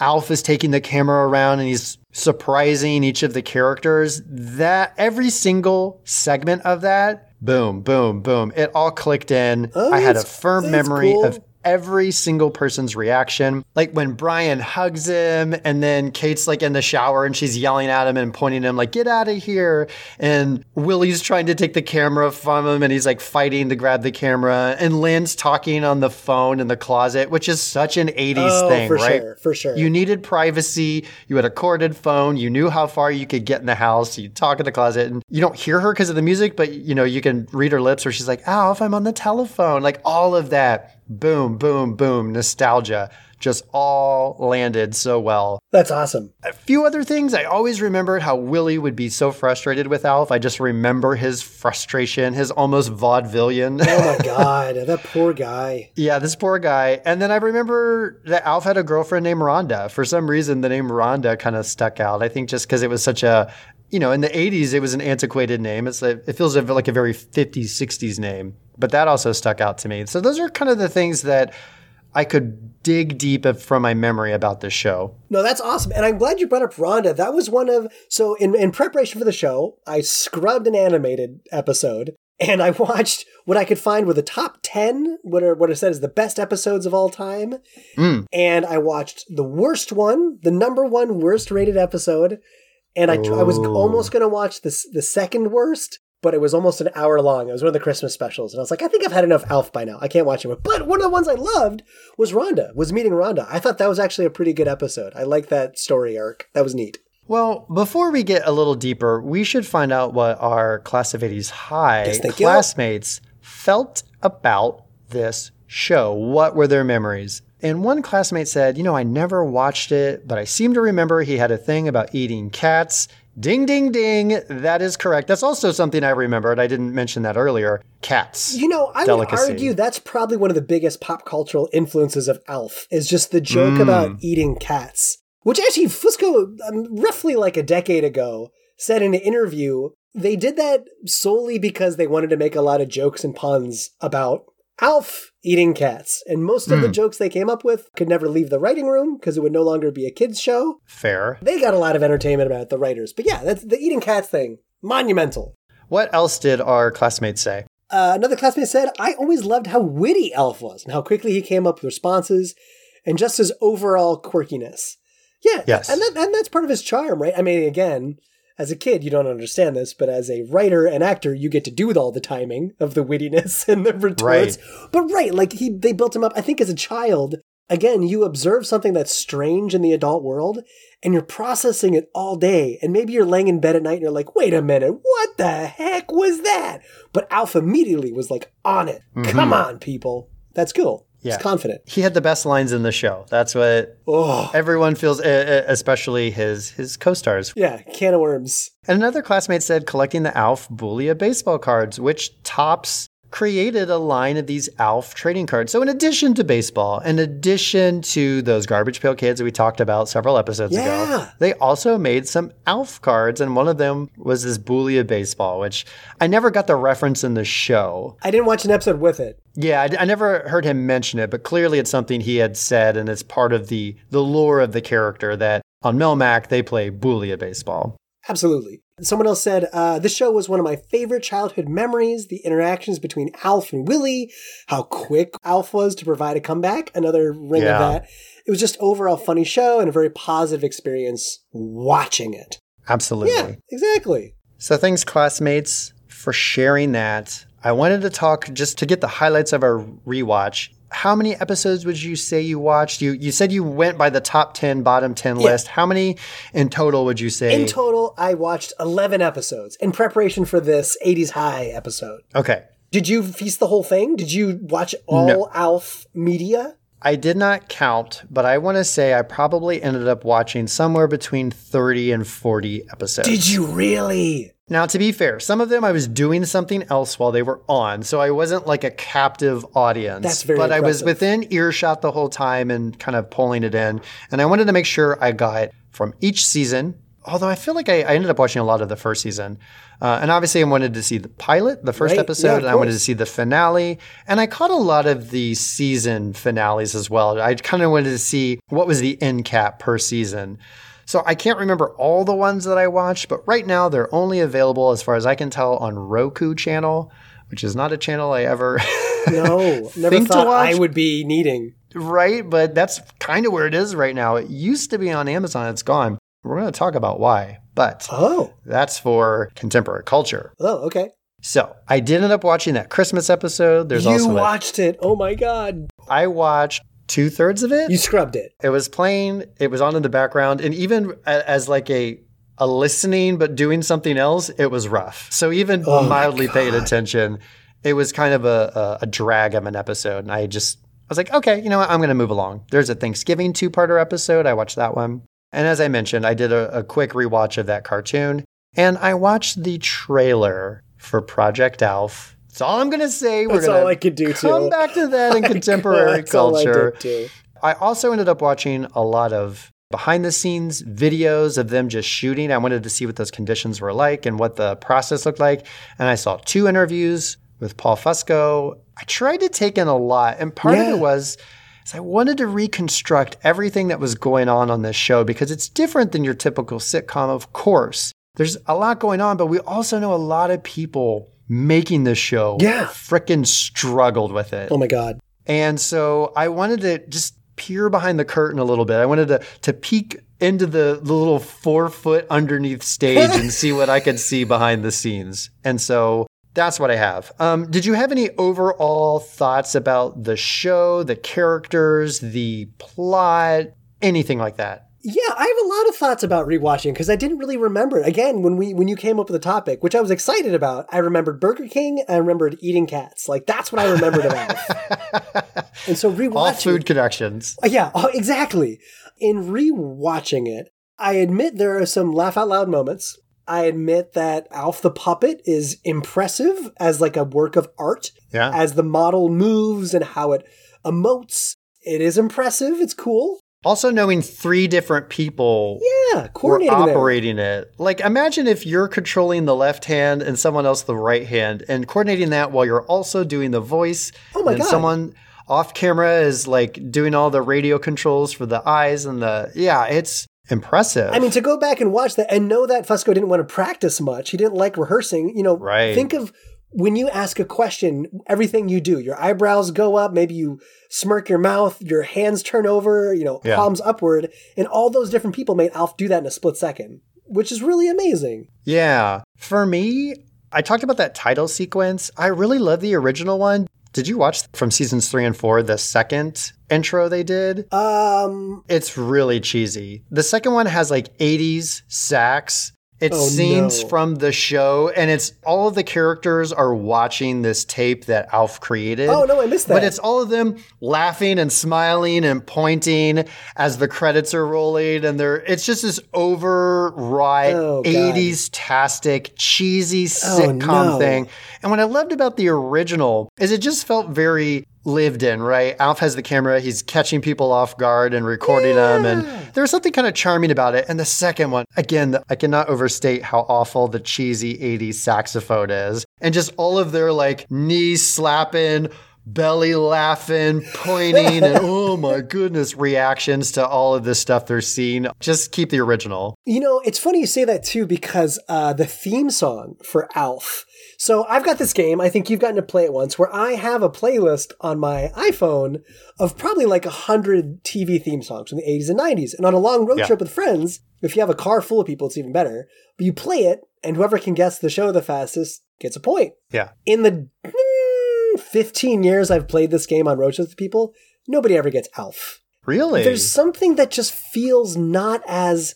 Alf is taking the camera around and he's surprising each of the characters, that every single segment of that, boom, boom, boom, it all clicked in. Oh, I had a firm memory cool. of every single person's reaction. Like when Brian hugs him and then Kate's like in the shower and she's yelling at him and pointing him like, get out of here. And Willie's trying to take the camera from him and he's like fighting to grab the camera. And Lynn's talking on the phone in the closet, which is such an 80s Oh, thing, for right? sure, for sure. You needed privacy. You had a corded phone. You knew how far you could get in the house. You talk in the closet and you don't hear her because of the music, but you know, you can read her lips where she's like, oh, if I'm on the telephone. Like all of that. Boom, boom, boom. Nostalgia. just all landed so well. That's awesome. A few other things. I always remembered how Willie would be so frustrated with Alf. I just remember his frustration, his almost vaudevillian. Oh my god, that poor guy. yeah, this poor guy. And then I remember that Alf had a girlfriend named Rhonda. For some reason, the name Rhonda kind of stuck out. I think just because it was such a, you know, in the 80s, it was an antiquated name. It's like, it feels like a very 50s, 60s name. But that also stuck out to me. So those are kind of the things that I could dig deep from my memory about this show. No, that's awesome. And I'm glad you brought up Rhonda. That was one of, so in, in preparation for the show, I scrubbed an animated episode and I watched what I could find were the top 10, what are, what are said is the best episodes of all time. Mm. And I watched the worst one, the number one worst rated episode. And I, I was Oh. almost going to watch this, the second worst, but it was almost an hour long. It was one of the Christmas specials. And I was like, I think I've had enough Alf by now. I can't watch it. But one of the ones I loved was Rhonda, was meeting Rhonda. I thought that was actually a pretty good episode. I like that story arc. That was neat. Well, before we get a little deeper, we should find out what our class of 80s high Yes, thank you. classmates felt about this show. What were their memories? And one classmate said, You know, I never watched it, but I seem to remember he had a thing about eating cats. Ding, ding, ding. That is correct. That's also something I remembered. I didn't mention that earlier. Cats. You know, I Delicacy. would argue that's probably one of the biggest pop cultural influences of Alf, is just the joke about eating cats. Which actually, Fusco, um, roughly like a decade ago, said in an interview they did that solely because they wanted to make a lot of jokes and puns about Alf eating cats. And most of the jokes they came up with could never leave the writing room because it would no longer be a kid's show. Fair. They got a lot of entertainment about it, the writers. But yeah, that's the eating cats thing. Monumental. What else did our classmates say? Uh, another classmate said, I always loved how witty Alf was and how quickly he came up with responses and just his overall quirkiness. Yeah. Yes. And, that, and that's part of his charm, right? I mean, again, as a kid, you don't understand this, but as a writer and actor, you get to do with all the timing of the wittiness and the retorts. But right, like he, they built him up. I think as a child, again, you observe something that's strange in the adult world and you're processing it all day. And maybe you're laying in bed at night and you're like, wait a minute, what the heck was that? But Alf immediately was like, on it. Come mm-hmm. on, people. That's cool. Yeah. He's confident. He had the best lines in the show. That's what Oh, everyone feels, especially his his co-stars. yeah, can of worms. And another classmate said collecting the Alf Boolia baseball cards, which Topps created a line of these Alf trading cards. So in addition to baseball, in addition to those garbage pail kids that we talked about several episodes ago, they also made some Alf cards, and one of them was this Boolia baseball, which I never got the reference in the show. I didn't watch an episode with it. Yeah, I, I never heard him mention it, but clearly it's something he had said, and it's part of the the lore of the character that on Melmac they play Boolia baseball. Absolutely. Someone else said, uh, this show was one of my favorite childhood memories. The interactions between Alf and Willie, how quick Alf was to provide a comeback, another ring Yeah. of that. It was just overall funny show and a very positive experience watching it. Absolutely. Yeah, exactly. So thanks, classmates, for sharing that. I wanted to talk just to get the highlights of our rewatch. How many episodes would you say you watched? You you said you went by the top ten, bottom ten Yeah. list. How many in total would you say? In total, I watched 11 episodes in preparation for this 80s High episode. okay. Did you feast the whole thing? Did you watch all No. Alf media? I did not count, but I want to say I probably ended up watching somewhere between 30 and 40 episodes. Did you really? Now, to be fair, some of them I was doing something else while they were on, so I wasn't like a captive audience. That's very But I was within earshot the whole time and kind of pulling it in. And I wanted to make sure I got from each season. Although I feel like I, I ended up watching a lot of the first season. Uh, and obviously, I wanted to see the pilot, the first Right. Episode, of and I wanted to see the finale. And I caught a lot of the season finales as well. I kind of wanted to see what was the end cap per season. So I can't remember all the ones that I watched, but right now they're only available, as far as I can tell, on Roku channel, which is not a channel I ever No, never thought I would be needing. right. But that's kind of where it is right now. It used to be on Amazon. It's gone. We're going to talk about why, but Oh, that's for contemporary culture. oh, okay. So I did end up watching that Christmas episode. There's you also a- watched it. Oh my god. I watched two thirds of it. You scrubbed it. it was playing it was on in the background and even as like a a listening but doing something else it was rough so even Oh mildly paying attention it was kind of a, a, a drag of an episode and i just I was like, okay, you know what? I'm going to move along. There's a Thanksgiving two parter episode. I watched that one. And as I mentioned, I did a, a quick rewatch of that cartoon and I watched the trailer for Project Alf. That's all I'm going to say. We're That's going all I could do, come too. back to that in contemporary I culture. too. I also ended up watching a lot of behind the scenes videos of them just shooting. I wanted to see what those conditions were like and what the process looked like. And I saw two interviews with Paul Fusco. I tried to take in a lot, and part of it was I wanted to reconstruct everything that was going on on this show because it's different than your typical sitcom, of course. There's a lot going on, but we also know a lot of people making this show Yeah. frickin' struggled with it. Oh my god. And so I wanted to just peer behind the curtain a little bit. I wanted to to peek into the, the little four foot underneath stage and see what I could see behind the scenes. And so that's what I have. Um, did you have any overall thoughts about the show, the characters, the plot, anything like that? Yeah, I have a lot of thoughts about rewatching because I didn't really remember it. Again, when we when you came up with the topic, which I was excited about, I remembered Burger King. I remembered eating cats. Like that's what I remembered about. and so rewatching, All food connections. Uh, Yeah, oh, exactly. In rewatching it, I admit there are some laugh out loud moments. I admit that Alf the puppet is impressive as like a work of art. Yeah. As the model moves and how it emotes, it is impressive. It's cool. Also knowing three different people Yeah, were coordinating there. operating it. Like imagine if you're controlling the left hand and someone else the right hand and coordinating that while you're also doing the voice. Oh my and God. someone off camera is like doing all the radio controls for the eyes and the yeah, it's impressive. I mean, to go back and watch that and know that Fusco didn't want to practice much. He didn't like rehearsing. You know, Right. think of when you ask a question, everything you do, your eyebrows go up, maybe you smirk your mouth, your hands turn over, you know, Yeah. palms upward, and all those different people made Alf do that in a split second, which is really amazing. yeah. For me, I talked about that title sequence. I really love the original one. Did you watch from seasons 3 and 4 the second intro they did? Um, It's really cheesy. The second one has like 80s sax. It's Oh, scenes no. from the show, and it's all of the characters are watching this tape that Alf created. Oh, no, I missed that. But it's all of them laughing and smiling and pointing as the credits are rolling, and they're it's just this overwrought Oh, 80s tastic, cheesy Oh, sitcom no. thing. And what I loved about the original is it just felt very lived in, right? Alf has the camera, he's catching people off guard and recording them. And there's something kind of charming about it. And the second one, again, I cannot overstate how awful the cheesy 80s saxophone is. And just all of their like knees slapping, belly laughing, pointing, and oh my goodness, reactions to all of this stuff they're seeing. Just keep the original. You know, it's funny you say that too because uh, the theme song for Alf. So I've got this game. I think you've gotten to play it once, where I have a playlist on my iPhone of probably like a hundred TV theme songs from the 80s and 90s. And on a long road Yeah. trip with friends, if you have a car full of people, it's even better. But you play it, and whoever can guess the show the fastest gets a point. Yeah. In the mm, 15 years I've played this game on road trips with people, nobody ever gets Alf Really? there's something that just feels not as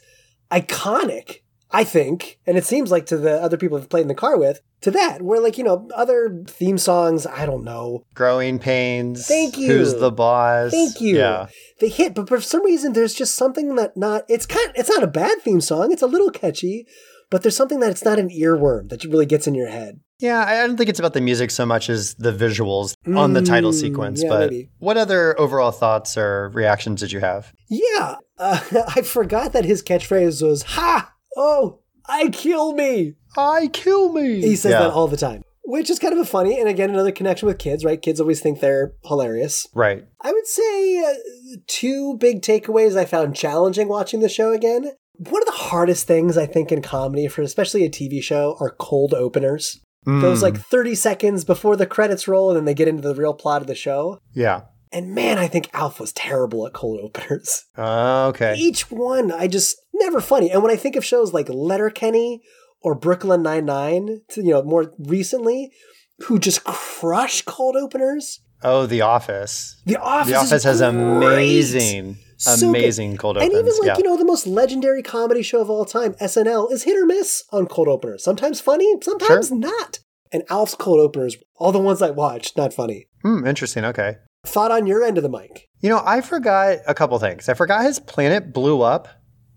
iconic i think and it seems like to the other people i've played in the car with to that where like you know other theme songs i don't know Growing pains. Thank you. Who's the boss? thank you Yeah. they hit but for some reason there's just something that not it's kind it's not a bad theme song it's a little catchy but there's something that it's not an earworm that really gets in your head Yeah, I don't think it's about the music so much as the visuals on the title Mm, sequence. yeah, but maybe. what other overall thoughts or reactions did you have? yeah uh, i forgot that his catchphrase was ha oh i kill me I kill me. He says Yeah, that all the time, which is kind of a funny and again another connection with kids, right? Kids always think they're hilarious. right. I would say uh, two big takeaways I found challenging watching the show again. One of the hardest things I think in comedy, for especially a TV show, are cold openers. Those Mm, like 30 seconds before the credits roll and then they get into the real plot of the show. yeah. And man, I think Alf was terrible at cold openers. Uh, okay. Each one, I just never funny. And when I think of shows like Letterkenny or Brooklyn Nine Nine, you know, more recently, who just crush cold openers. Oh, The Office. The Office. The Office has great. amazing, So good. amazing cold openers. And opens. even like yeah. you know, the most legendary comedy show of all time, SNL, is hit or miss on cold openers. Sometimes funny, sometimes Sure. not. And Alf's cold openers, all the ones I watched, not funny. Hmm, interesting. Okay. Thought on your end of the mic. You know, I forgot a couple things. I forgot his planet blew up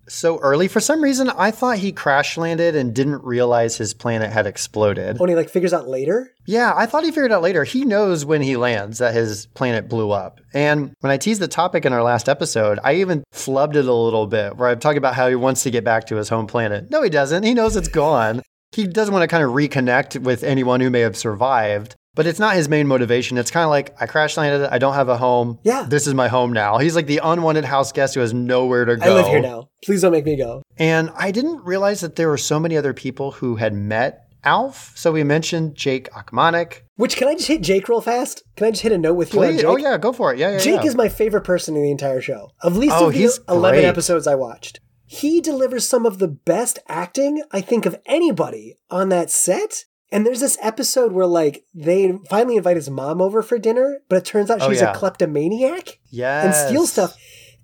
so early. For some reason, I thought he crash landed and didn't realize his planet had exploded. Oh, Only like figures out later. Yeah, I thought he figured out later. He knows when he lands that his planet blew up. And when I teased the topic in our last episode, I even flubbed it a little bit where I'm talking about how he wants to get back to his home planet. No, he doesn't. He knows it's gone. He doesn't want to kind of reconnect with anyone who may have survived. But it's not his main motivation. It's kind of like I crash landed. I don't have a home. Yeah. This is my home now. He's like the unwanted house guest who has nowhere to go. I live here now. Please don't make me go. And I didn't realize that there were so many other people who had met Alf. So we mentioned Jake Ochmonek. Which can I just hit Jake real fast? Can I just hit a note with you Please. Oh, Jake? Oh yeah, go for it. Yeah, yeah. Jake yeah. is my favorite person in the entire show. Of least Oh, of the 11 great. episodes I watched. He delivers some of the best acting, I think, of anybody on that set. And there's this episode where, like, they finally invite his mom over for dinner, but it turns out Oh, she's yeah. a kleptomaniac yes. and steals stuff.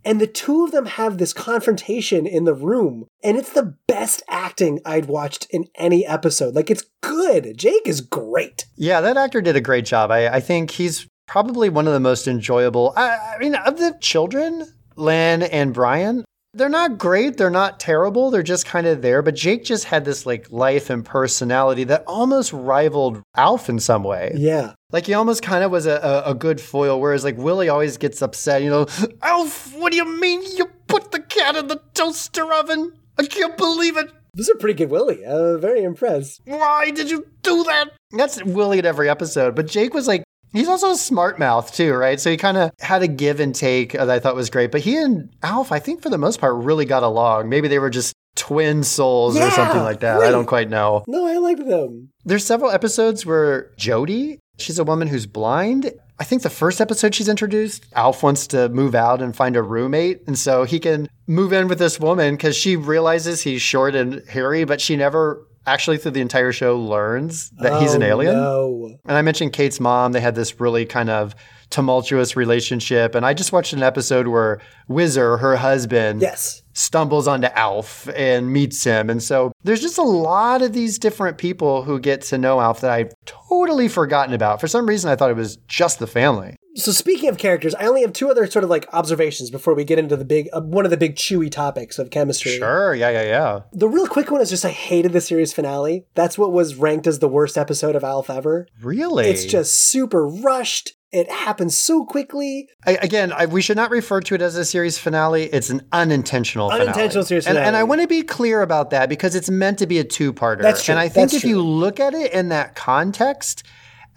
And the two of them have this confrontation in the room, and it's the best acting I'd watched in any episode. Like, it's good. Jake is great. Yeah, that actor did a great job. I, I think he's probably one of the most enjoyable. I, I mean, of the children, Len and Brian, they're not great. They're not terrible. They're just kind of there. But Jake just had this like life and personality that almost rivaled Alf in some way. Yeah. Like he almost kind of was a, a, a good foil, whereas like Willie always gets upset, you know, Alf, what do you mean you put the cat in the toaster oven? I can't believe it. This is a pretty good Willie. I'm very impressed. Why did you do that? That's Willie at every episode. But Jake was like, he's also a smart mouth too, right? So he kind of had a give and take that I thought was great. But he and Alf, I think for the most part, really got along. Maybe they were just twin souls Yeah, or something like that. I don't quite know. No, I like them. There's several episodes where Jody, she's a woman who's blind. I think the first episode she's introduced, Alf wants to move out and find a roommate. And so he can move in with this woman because she realizes he's short and hairy, but she never actually through the entire show learns that he's an Oh, alien. No. And I mentioned Kate's mom. They had this really kind of tumultuous relationship. And I just watched an episode where Whizzer, her husband, Yes. Stumbles onto Alf and meets him. And so there's just a lot of these different people who get to know Alf that I've totally forgotten about. For some reason, I thought it was just the family. So speaking of characters, I only have two other sort of like observations before we get into the big uh, one of the big chewy topics of chemistry. Sure. Yeah, yeah, yeah. The real quick one is just I hated the series finale. That's what was ranked as the worst episode of Alf ever. Really? It's just super rushed. It happens so quickly. I, again, I, we should not refer to it as a series finale. It's an unintentional finale. Unintentional series And, and. I want to be clear about that because it's meant to be a two-parter. That's true. And I think That's if true. you look at it in that context,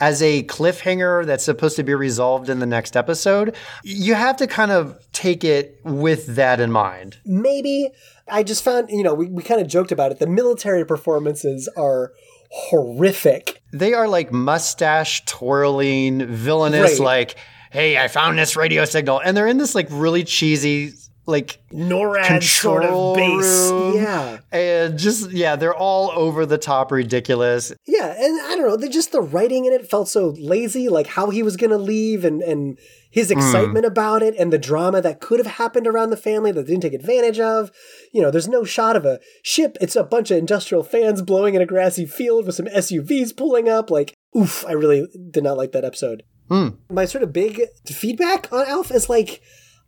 as a cliffhanger that's supposed to be resolved in the next episode, you have to kind of take it with that in mind. Maybe I just found, you know, we, we kind of joked about it. The military performances are horrific. They are like mustache twirling, villainous, Right. like, hey, I found this radio signal. And they're in this like really cheesy, like NORAD sort of base. room. Yeah. And just yeah, they're all over the top ridiculous. Yeah, and I don't know, they just the writing in it felt so lazy, like how he was going to leave and and his hmm. excitement about it and the drama that could have happened around the family that they didn't take advantage of. You know, there's no shot of a ship. It's a bunch of industrial fans blowing in a grassy field with some SUVs pulling up. Like, oof, I really did not like that episode. Hmm. My sort of big feedback on Alf is like,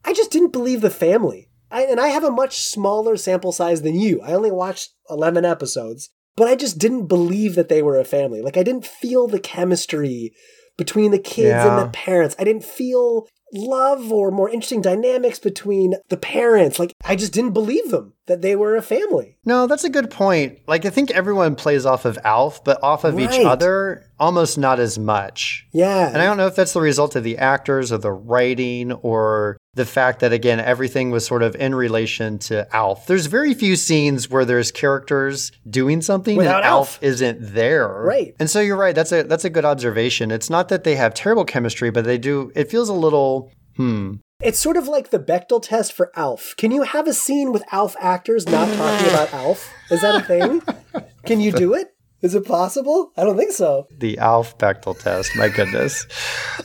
I just didn't believe the family. I, and I have a much smaller sample size than you. I only watched 11 episodes, but I just didn't believe that they were a family. Like, I didn't feel the chemistry between the kids Yeah. and the parents. I didn't feel love or more interesting dynamics between the parents. Like, I just didn't believe them that they were a family. No, that's a good point. Like I think everyone plays off of Alf, but off of each other almost not as much. Yeah. And I don't know if that's the result of the actors or the writing or the fact that again everything was sort of in relation to Alf. There's very few scenes where there's characters doing something Without and Alf. Alf isn't there. Right. And so you're right. That's a that's a good observation. It's not that they have terrible chemistry, but they do. It feels a little hmm. It's sort of like the Bechdel test for Alf. Can you have a scene with Alf actors not talking about Alf? Is that a thing? Can you do it? Is it possible? I don't think so. The Alf Bechdel test. My goodness.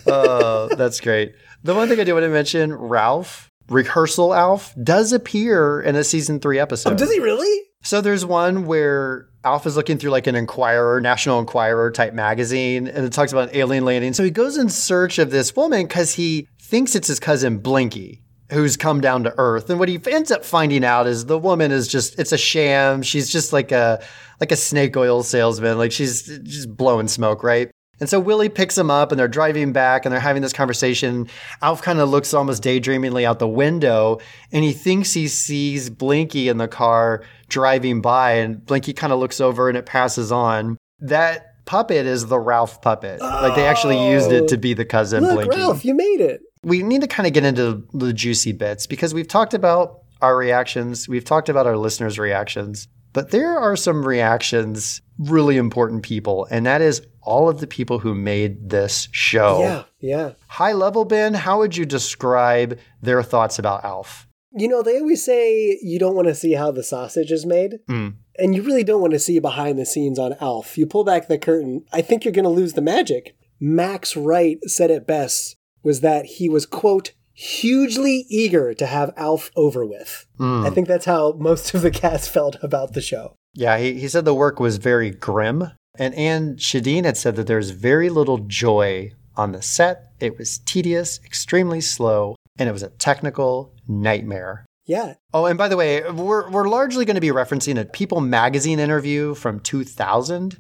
Oh, that's great. The one thing I do want to mention, Ralph, rehearsal Alf, does appear in a season three episode. Oh, does he really? So there's one where Alf is looking through like an Enquirer, National Enquirer type magazine, and it talks about an alien landing. So he goes in search of this woman because he thinks it's his cousin Blinky who's come down to earth and what he ends up finding out is the woman is just it's a sham she's just like a like a snake oil salesman like she's just blowing smoke right and so Willie picks him up and they're driving back and they're having this conversation. Alf kind of looks almost daydreamingly out the window and he thinks he sees Blinky in the car driving by and Blinky kind of looks over and it passes on. That puppet is the Ralph puppet. like they actually used it to be the cousin Look, Blinky. Ralph, you made it. We need to kind of get into the juicy bits because we've talked about our reactions, we've talked about our listeners' reactions, but there are some reactions really important people, and that is all of the people who made this show. Yeah, yeah. High level, Ben, how would you describe their thoughts about Alf? You know, they always say you don't want to see how the sausage is made. Mm. And you really don't want to see behind the scenes on Alf. You pull back the curtain, I think you're going to lose the magic. Max Wright said it best was that he was, quote, hugely eager to have Alf over with. Mm. I think that's how most of the cast felt about the show. Yeah, he, he said the work was very grim. And Anne Schedeen had said that there's very little joy on the set. It was tedious, extremely slow, and it was a technical nightmare. Yeah. Oh, and by the way, we're, we're largely going to be referencing a People magazine interview from 2000.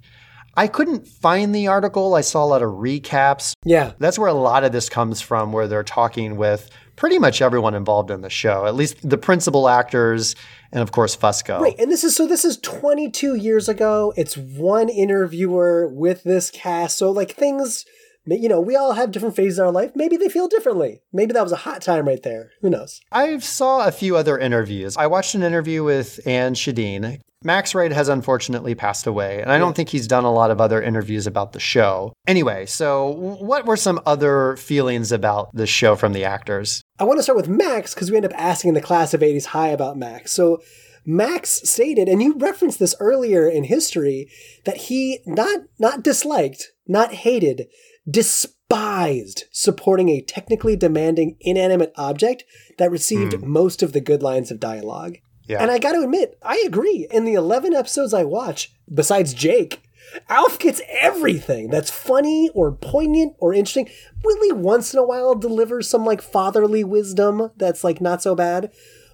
I couldn't find the article. I saw a lot of recaps. Yeah. That's where a lot of this comes from, where they're talking with pretty much everyone involved in the show, at least the principal actors and, of course, Fusco. Right. And this is so this is 22 years ago. It's one interviewer with this cast. So, like, things, you know, we all have different phases in our life. Maybe they feel differently. Maybe that was a hot time right there. Who knows? I saw a few other interviews. I watched an interview with Anne Schedeen. Max Wright has unfortunately passed away, and I don't think he's done a lot of other interviews about the show. Anyway, so what were some other feelings about the show from the actors? I want to start with Max because we end up asking the class of 80s high about Max. So, Max stated, and you referenced this earlier in history, that he not not disliked, not hated, despised supporting a technically demanding inanimate object that received hmm. most of the good lines of dialogue. Yeah. And I got to admit, I agree. In the 11 episodes I watch, besides Jake, Alf gets everything that's funny or poignant or interesting. Willie once in a while delivers some like fatherly wisdom that's like not so bad.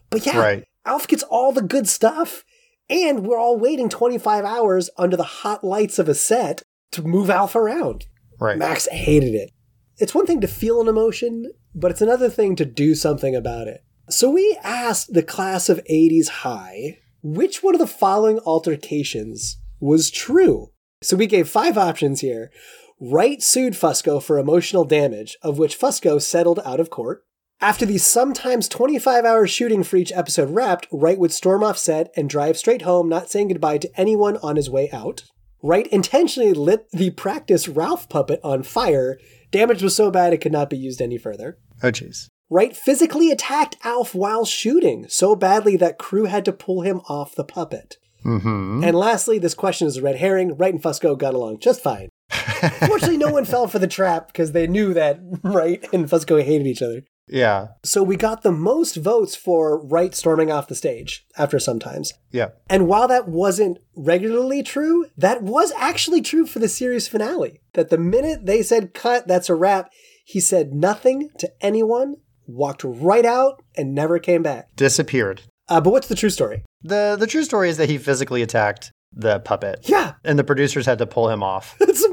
But yeah, Right. Alf gets all the good stuff. And we're all waiting 25 hours under the hot lights of a set to move Alf around. Right. Max hated it. It's one thing to feel an emotion, but it's another thing to do something about it. So we asked the class of 80s high which one of the following altercations was true. So we gave five options here. Wright sued Fusco for emotional damage, of which Fusco settled out of court. After the sometimes 25 hour shooting for each episode wrapped, Wright would storm off set and drive straight home, not saying goodbye to anyone on his way out. Wright intentionally lit the practice Ralph puppet on fire. Damage was so bad it could not be used any further. Oh, jeez. Wright physically attacked Alf while shooting so badly that crew had to pull him off the puppet. Mm-hmm. And lastly, this question is a red herring. Wright and Fusco got along just fine. Fortunately, no one fell for the trap because they knew that Wright and Fusco hated each other. Yeah. So we got the most votes for Wright storming off the stage after sometimes. Yeah. And while that wasn't regularly true, that was actually true for the series finale. That the minute they said cut, that's a wrap, he said nothing to anyone, walked right out, and never came back. Disappeared. Uh, but what's the true story? The the true story is that he physically attacked the puppet. Yeah, And the producers had to pull him off. that's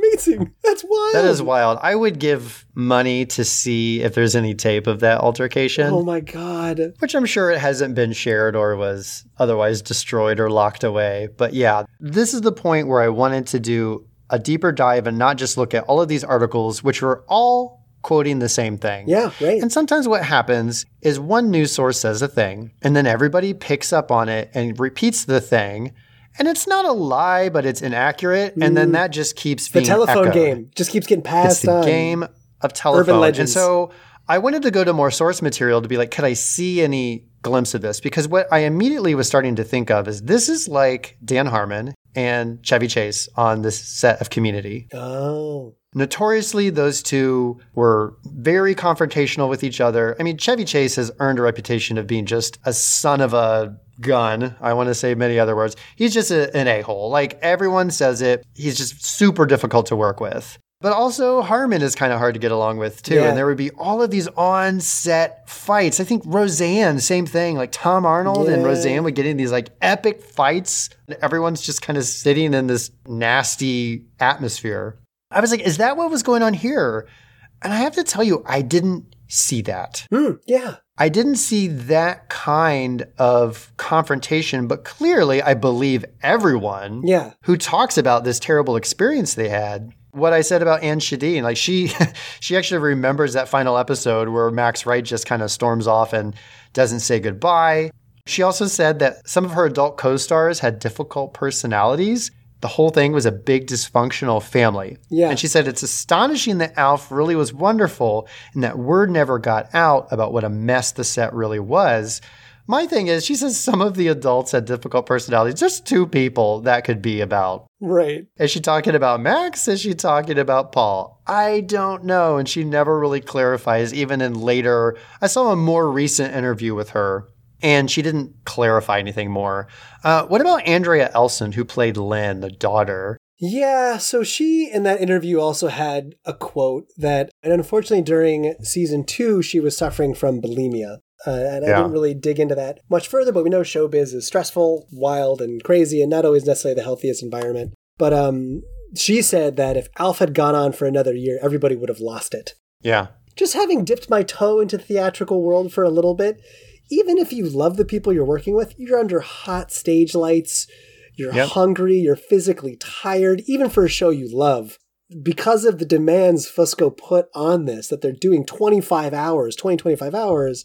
That's wild. That is wild. I would give money to see if there's any tape of that altercation. Oh my god. which I'm sure it hasn't been shared or was otherwise destroyed or locked away. But yeah, this is the point where I wanted to do a deeper dive and not just look at all of these articles, which were all quoting the same thing. Yeah, right. And sometimes what happens is one news source says a thing, and then everybody picks up on it and repeats the thing. And it's not a lie, but it's inaccurate. And then mm. that just keeps being the telephone echoed. game just keeps getting passed. It's the on. game of telephone. And legends. so I wanted to go to more source material to be like, could I see any glimpse of this? Because what I immediately was starting to think of is this is like Dan Harmon and Chevy Chase on this set of Community. Oh. Notoriously, those two were very confrontational with each other. I mean, Chevy Chase has earned a reputation of being just a son of a gun. I want to say many other words. He's just a, an a hole. Like everyone says it. He's just super difficult to work with. But also, Harmon is kind of hard to get along with too. Yeah. And there would be all of these on set fights. I think Roseanne, same thing. Like Tom Arnold and Roseanne would get in these like epic fights. Everyone's just kind of sitting in this nasty atmosphere. I was like, is that what was going on here? And I have to tell you, I didn't see that. Hmm, yeah. I didn't see that kind of confrontation, but clearly I believe everyone Yeah. who talks about this terrible experience they had. What I said about Anne Schedeen, like she she actually remembers that final episode where Max Wright just kind of storms off and doesn't say goodbye. She also said that some of her adult co-stars had difficult personalities. The whole thing was a big dysfunctional family. Yeah. And she said it's astonishing that Alf really was wonderful and that word never got out about what a mess the set really was. My thing is, she says some of the adults had difficult personalities. Just two people that could be about. Right. Is she talking about Max? Is she talking about Paul? I don't know. And she never really clarifies, even in later. I saw a more recent interview with her, and she didn't clarify anything more. Uh, what about Andrea Elson, who played Lynn, the daughter? Yeah, so she in that interview also had a quote that, and unfortunately during season two, she was suffering from bulimia. Uh, and I didn't really dig into that much further, but we know showbiz is stressful, wild, and crazy, and not always necessarily the healthiest environment. But um, she said that if Alf had gone on for another year, everybody would have lost it. Yeah. Just having dipped my toe into the theatrical world for a little bit, even if you love the people you're working with, you're under hot stage lights, you're Yep. hungry, you're physically tired, even for a show you love. Because of the demands Fusco put on this, that they're doing 25 hours, 20, 25 hours,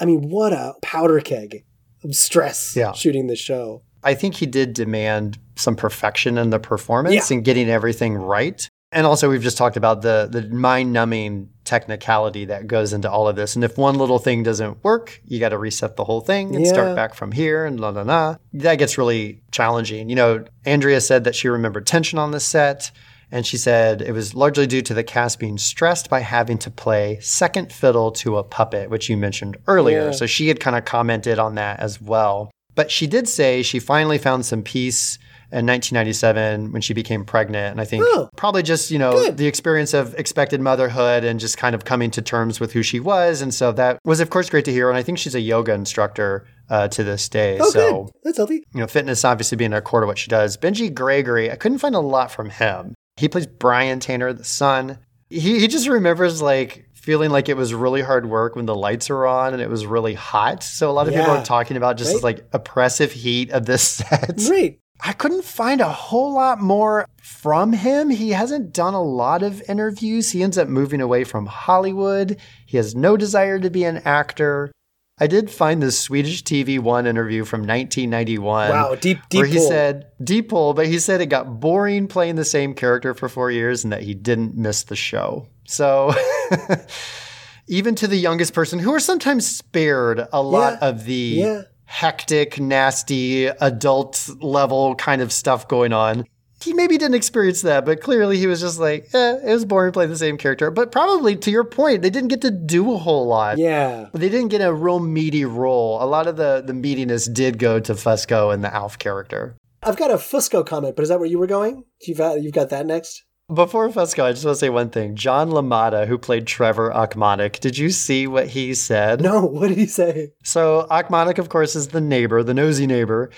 I mean, what a powder keg of stress Yeah. shooting this show. I think he did demand some perfection in the performance Yeah. and getting everything right. And also, we've just talked about the the mind numbing technicality that goes into all of this. And if one little thing doesn't work, you got to reset the whole thing and Yeah. start back from here and la la la. That gets really challenging. You know, Andrea said that she remembered tension on the set. And she said it was largely due to the cast being stressed by having to play second fiddle to a puppet, which you mentioned earlier. Yeah. So she had kind of commented on that as well. But she did say she finally found some peace in 1997 when she became pregnant. And I think Oh. probably just, you know, Good. the experience of expected motherhood and just kind of coming to terms with who she was. And so that was, of course, great to hear. And I think she's a yoga instructor uh, to this day. Oh, so, good. That's healthy. you know, fitness obviously being a core to what she does. Benji Gregory, I couldn't find a lot from him. He plays Brian Tanner, the son. He, he just remembers like feeling like it was really hard work when the lights are on and it was really hot. So a lot of people are talking about just Right. like oppressive heat of this set. Great. I couldn't find a whole lot more from him. He hasn't done a lot of interviews. He ends up moving away from Hollywood. He has no desire to be an actor. I did find this Swedish TV One interview from 1991. Wow, deep, deep Where he pull. said, deep pull, but he said it got boring playing the same character for four years and that he didn't miss the show. So, even to the youngest person, who are sometimes spared a lot Yeah, of the yeah. Hectic, nasty, adult level kind of stuff going on. He maybe didn't experience that, but clearly he was just like, eh, it was boring playing the same character. But probably to your point, they didn't get to do a whole lot. Yeah. They didn't get a real meaty role. A lot of the, the meatiness did go to Fusco and the Alf character. I've got a Fusco comment, but is that where you were going? You've you've got that next? Before Fusco, I just want to say one thing. John LaMotta, who played Trevor Ochmonek, did you see what he said? No, what did he say? So Ochmonek, of course, is the neighbor, the nosy neighbor.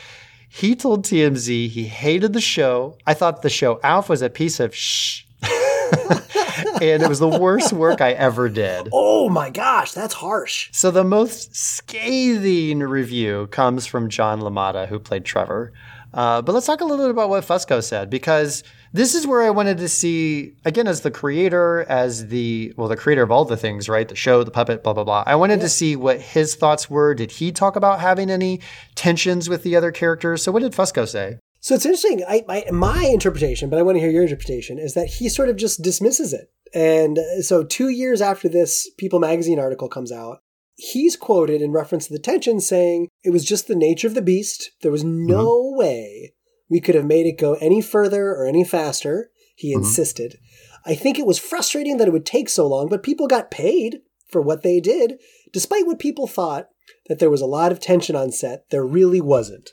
He told TMZ he hated the show. I thought the show Alf was a piece of shh. and it was the worst work I ever did. Oh my gosh, that's harsh. So the most scathing review comes from John LaMotta, who played Trevor. Uh, but let's talk a little bit about what Fusco said, because this is where I wanted to see, again, as the creator, as the, well, the creator of all the things, right? The show, the puppet, blah, blah, blah. I wanted to see what his thoughts were. Did he talk about having any tensions with the other characters? So what did Fusco say? So it's interesting. I, my, my interpretation, but I want to hear your interpretation, is that he sort of just dismisses it. And uh, so two years after this People magazine article comes out, he's quoted in reference to the tension saying it was just the nature of the beast. There was no way we could have made it go any further or any faster. He insisted. I think it was frustrating that it would take so long, but people got paid for what they did, despite what people thought. that there was a lot of tension on set. There really wasn't.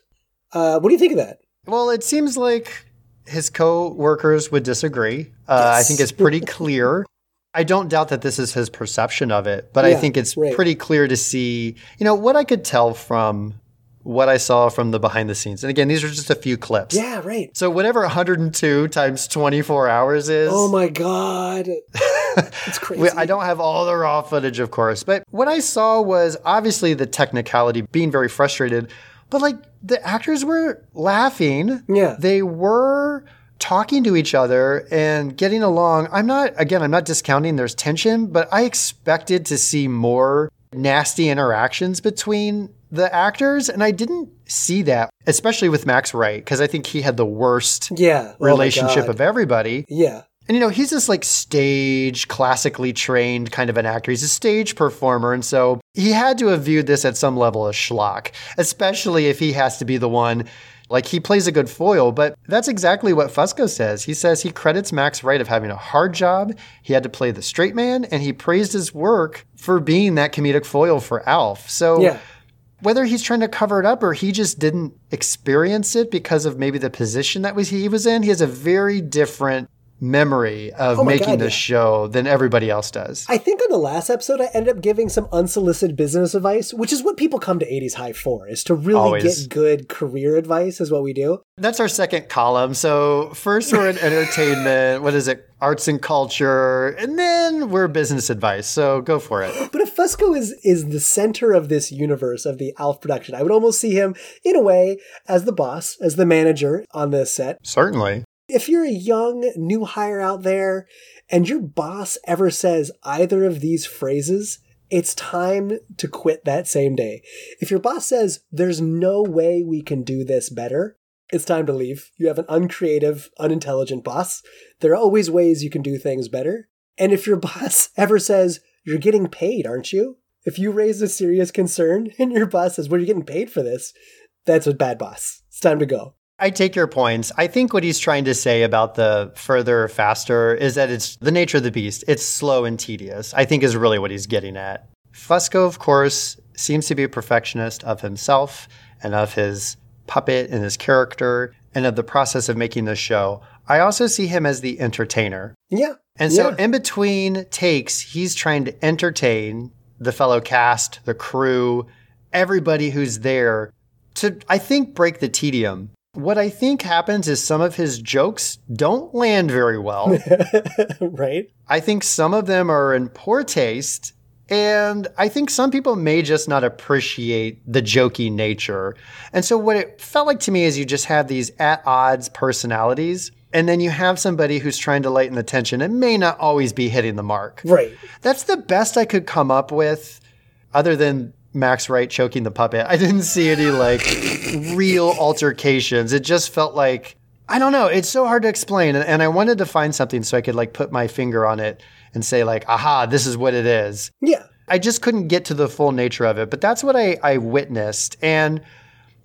Uh, what do you think of that? Well, it seems like his co-workers would disagree. Uh, I think it's pretty clear. I don't doubt that this is his perception of it, but I think it's right. pretty clear to see, you know, what I could tell from what I saw from the behind the scenes. And again, these are just a few clips. Yeah, right. So whatever 102 times 24 hours is, Oh my god. it's crazy. I don't have all the raw footage, of course, but what I saw was obviously the technicality being very frustrated, but like the actors were laughing. Yeah. They were talking to each other and getting along. I'm not, again, I'm not discounting there's tension, but I expected to see more nasty interactions between the actors, and I didn't see that, especially with Max Wright, because I think he had the worst Yeah. Oh relationship of everybody. Yeah. And you know, he's this like stage, classically trained kind of an actor. He's a stage performer. And so he had to have viewed this at some level as schlock, especially if he has to be the one. Like he plays a good foil, but that's exactly what Fusco says. He says he credits Max Wright of having a hard job. He had to play the straight man, and he praised his work for being that comedic foil for Alf. So Yeah. Whether he's trying to cover it up or he just didn't experience it because of maybe the position that was he was in, he has a very different memory of Oh making God, this yeah. show than everybody else does. I think on the last episode, I ended up giving some unsolicited business advice, which is what people come to 80s High for, is to really Always. get good career advice, is what we do. That's our second column. So first we're in entertainment, what is it? Arts and culture, and then we're business advice. So go for it. But if Fusco is is the center of this universe of the Alf production, I would almost see him in a way as the boss, as the manager on this set. Certainly. If you're a young new hire out there and your boss ever says either of these phrases, it's time to quit that same day. If your boss says there's no way we can do this better, it's time to leave. You have an uncreative, unintelligent boss. There are always ways you can do things better. And if your boss ever says, You're getting paid, aren't you? If you raise a serious concern and your boss says, Well, you're getting paid for this, that's a bad boss. It's time to go. I take your points. I think what he's trying to say about the further, faster is that it's the nature of the beast. It's slow and tedious, I think is really what he's getting at. Fusco, of course, seems to be a perfectionist of himself and of his puppet and his character and of the process of making this show. I also see him as the entertainer. Yeah. And so Yeah. in between takes, he's trying to entertain the fellow cast, the crew, everybody who's there to, I think, break the tedium. What I think happens is some of his jokes don't land very well. right? I think some of them are in poor taste. And I think some people may just not appreciate the jokey nature. And so, what it felt like to me is you just have these at odds personalities, and then you have somebody who's trying to lighten the tension and may not always be hitting the mark. Right. That's the best I could come up with, other than Max Wright choking the puppet. I didn't see any like real altercations. It just felt like I don't know. It's so hard to explain, and, and I wanted to find something so I could like put my finger on it and say like, "Aha, this is what it is." Yeah. I just couldn't get to the full nature of it, but that's what I, I witnessed. And,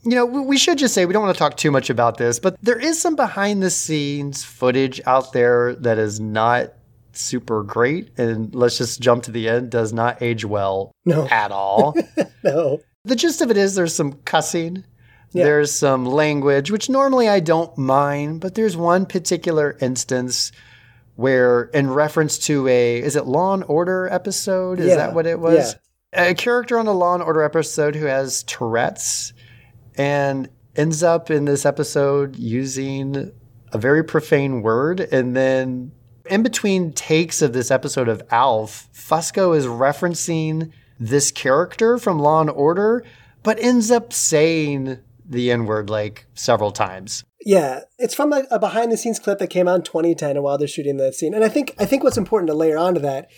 you know, we, should just say we don't want to talk too much about this, but there is some behind the scenes footage out there that is not super great. And let's just jump to the end, does not age well No. at all. No. the gist of it is there's some cussing. Yeah. There's some language, which normally I don't mind, but there's one particular instance where, in reference to a, is it Law and Order episode? Is Yeah. that what it was? A character on a Law and Order episode who has Tourette's and ends up in this episode using a very profane word. And then in between takes of this episode of Alf, Fusco is referencing this character from Law and Order, but ends up saying the N word like several times. Yeah, it's from a, a behind the scenes clip that came out in 2010 while they're shooting that scene. And I think I think what's important to layer onto that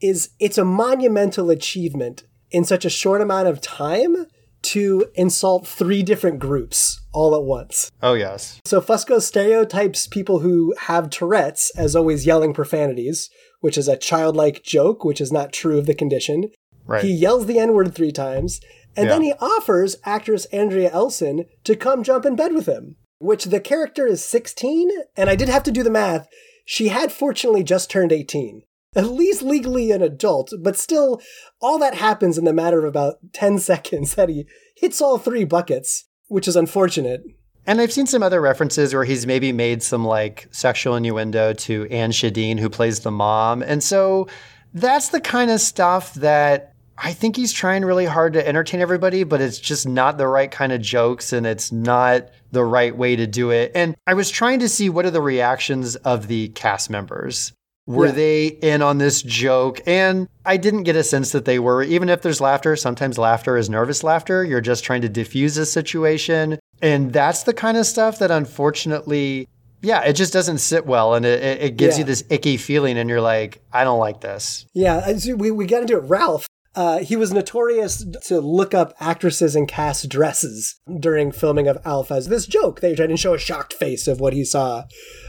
is it's a monumental achievement in such a short amount of time to insult three different groups all at once. Oh, yes. So Fusco stereotypes people who have Tourette's as always yelling profanities, which is a childlike joke, which is not true of the condition. Right. He yells the N word three times, and then he offers actress Andrea Elson to come jump in bed with him, which the character is 16, and I did have to do the math. She had fortunately just turned 18. at least legally an adult, but still, all that happens in the matter of about 10 seconds that he hits all three buckets, which is unfortunate. And I've seen some other references where he's maybe made some like sexual innuendo to Anne Schedeen, who plays the mom. And so that's the kind of stuff that I think he's trying really hard to entertain everybody, but it's just not the right kind of jokes and it's not the right way to do it. And I was trying to see what are the reactions of the cast members. Were Yeah. they in on this joke? And I didn't get a sense that they were. Even if there's laughter, sometimes laughter is nervous laughter. You're just trying to diffuse a situation. And that's the kind of stuff that unfortunately, yeah, it just doesn't sit well. And it, it, gives you this icky feeling. And you're like, I don't like this. Yeah, we, we got into it. Ralph, uh, he was notorious to look up actresses and cast dresses during filming of Alf as this joke. They tried to show a shocked face of what he saw.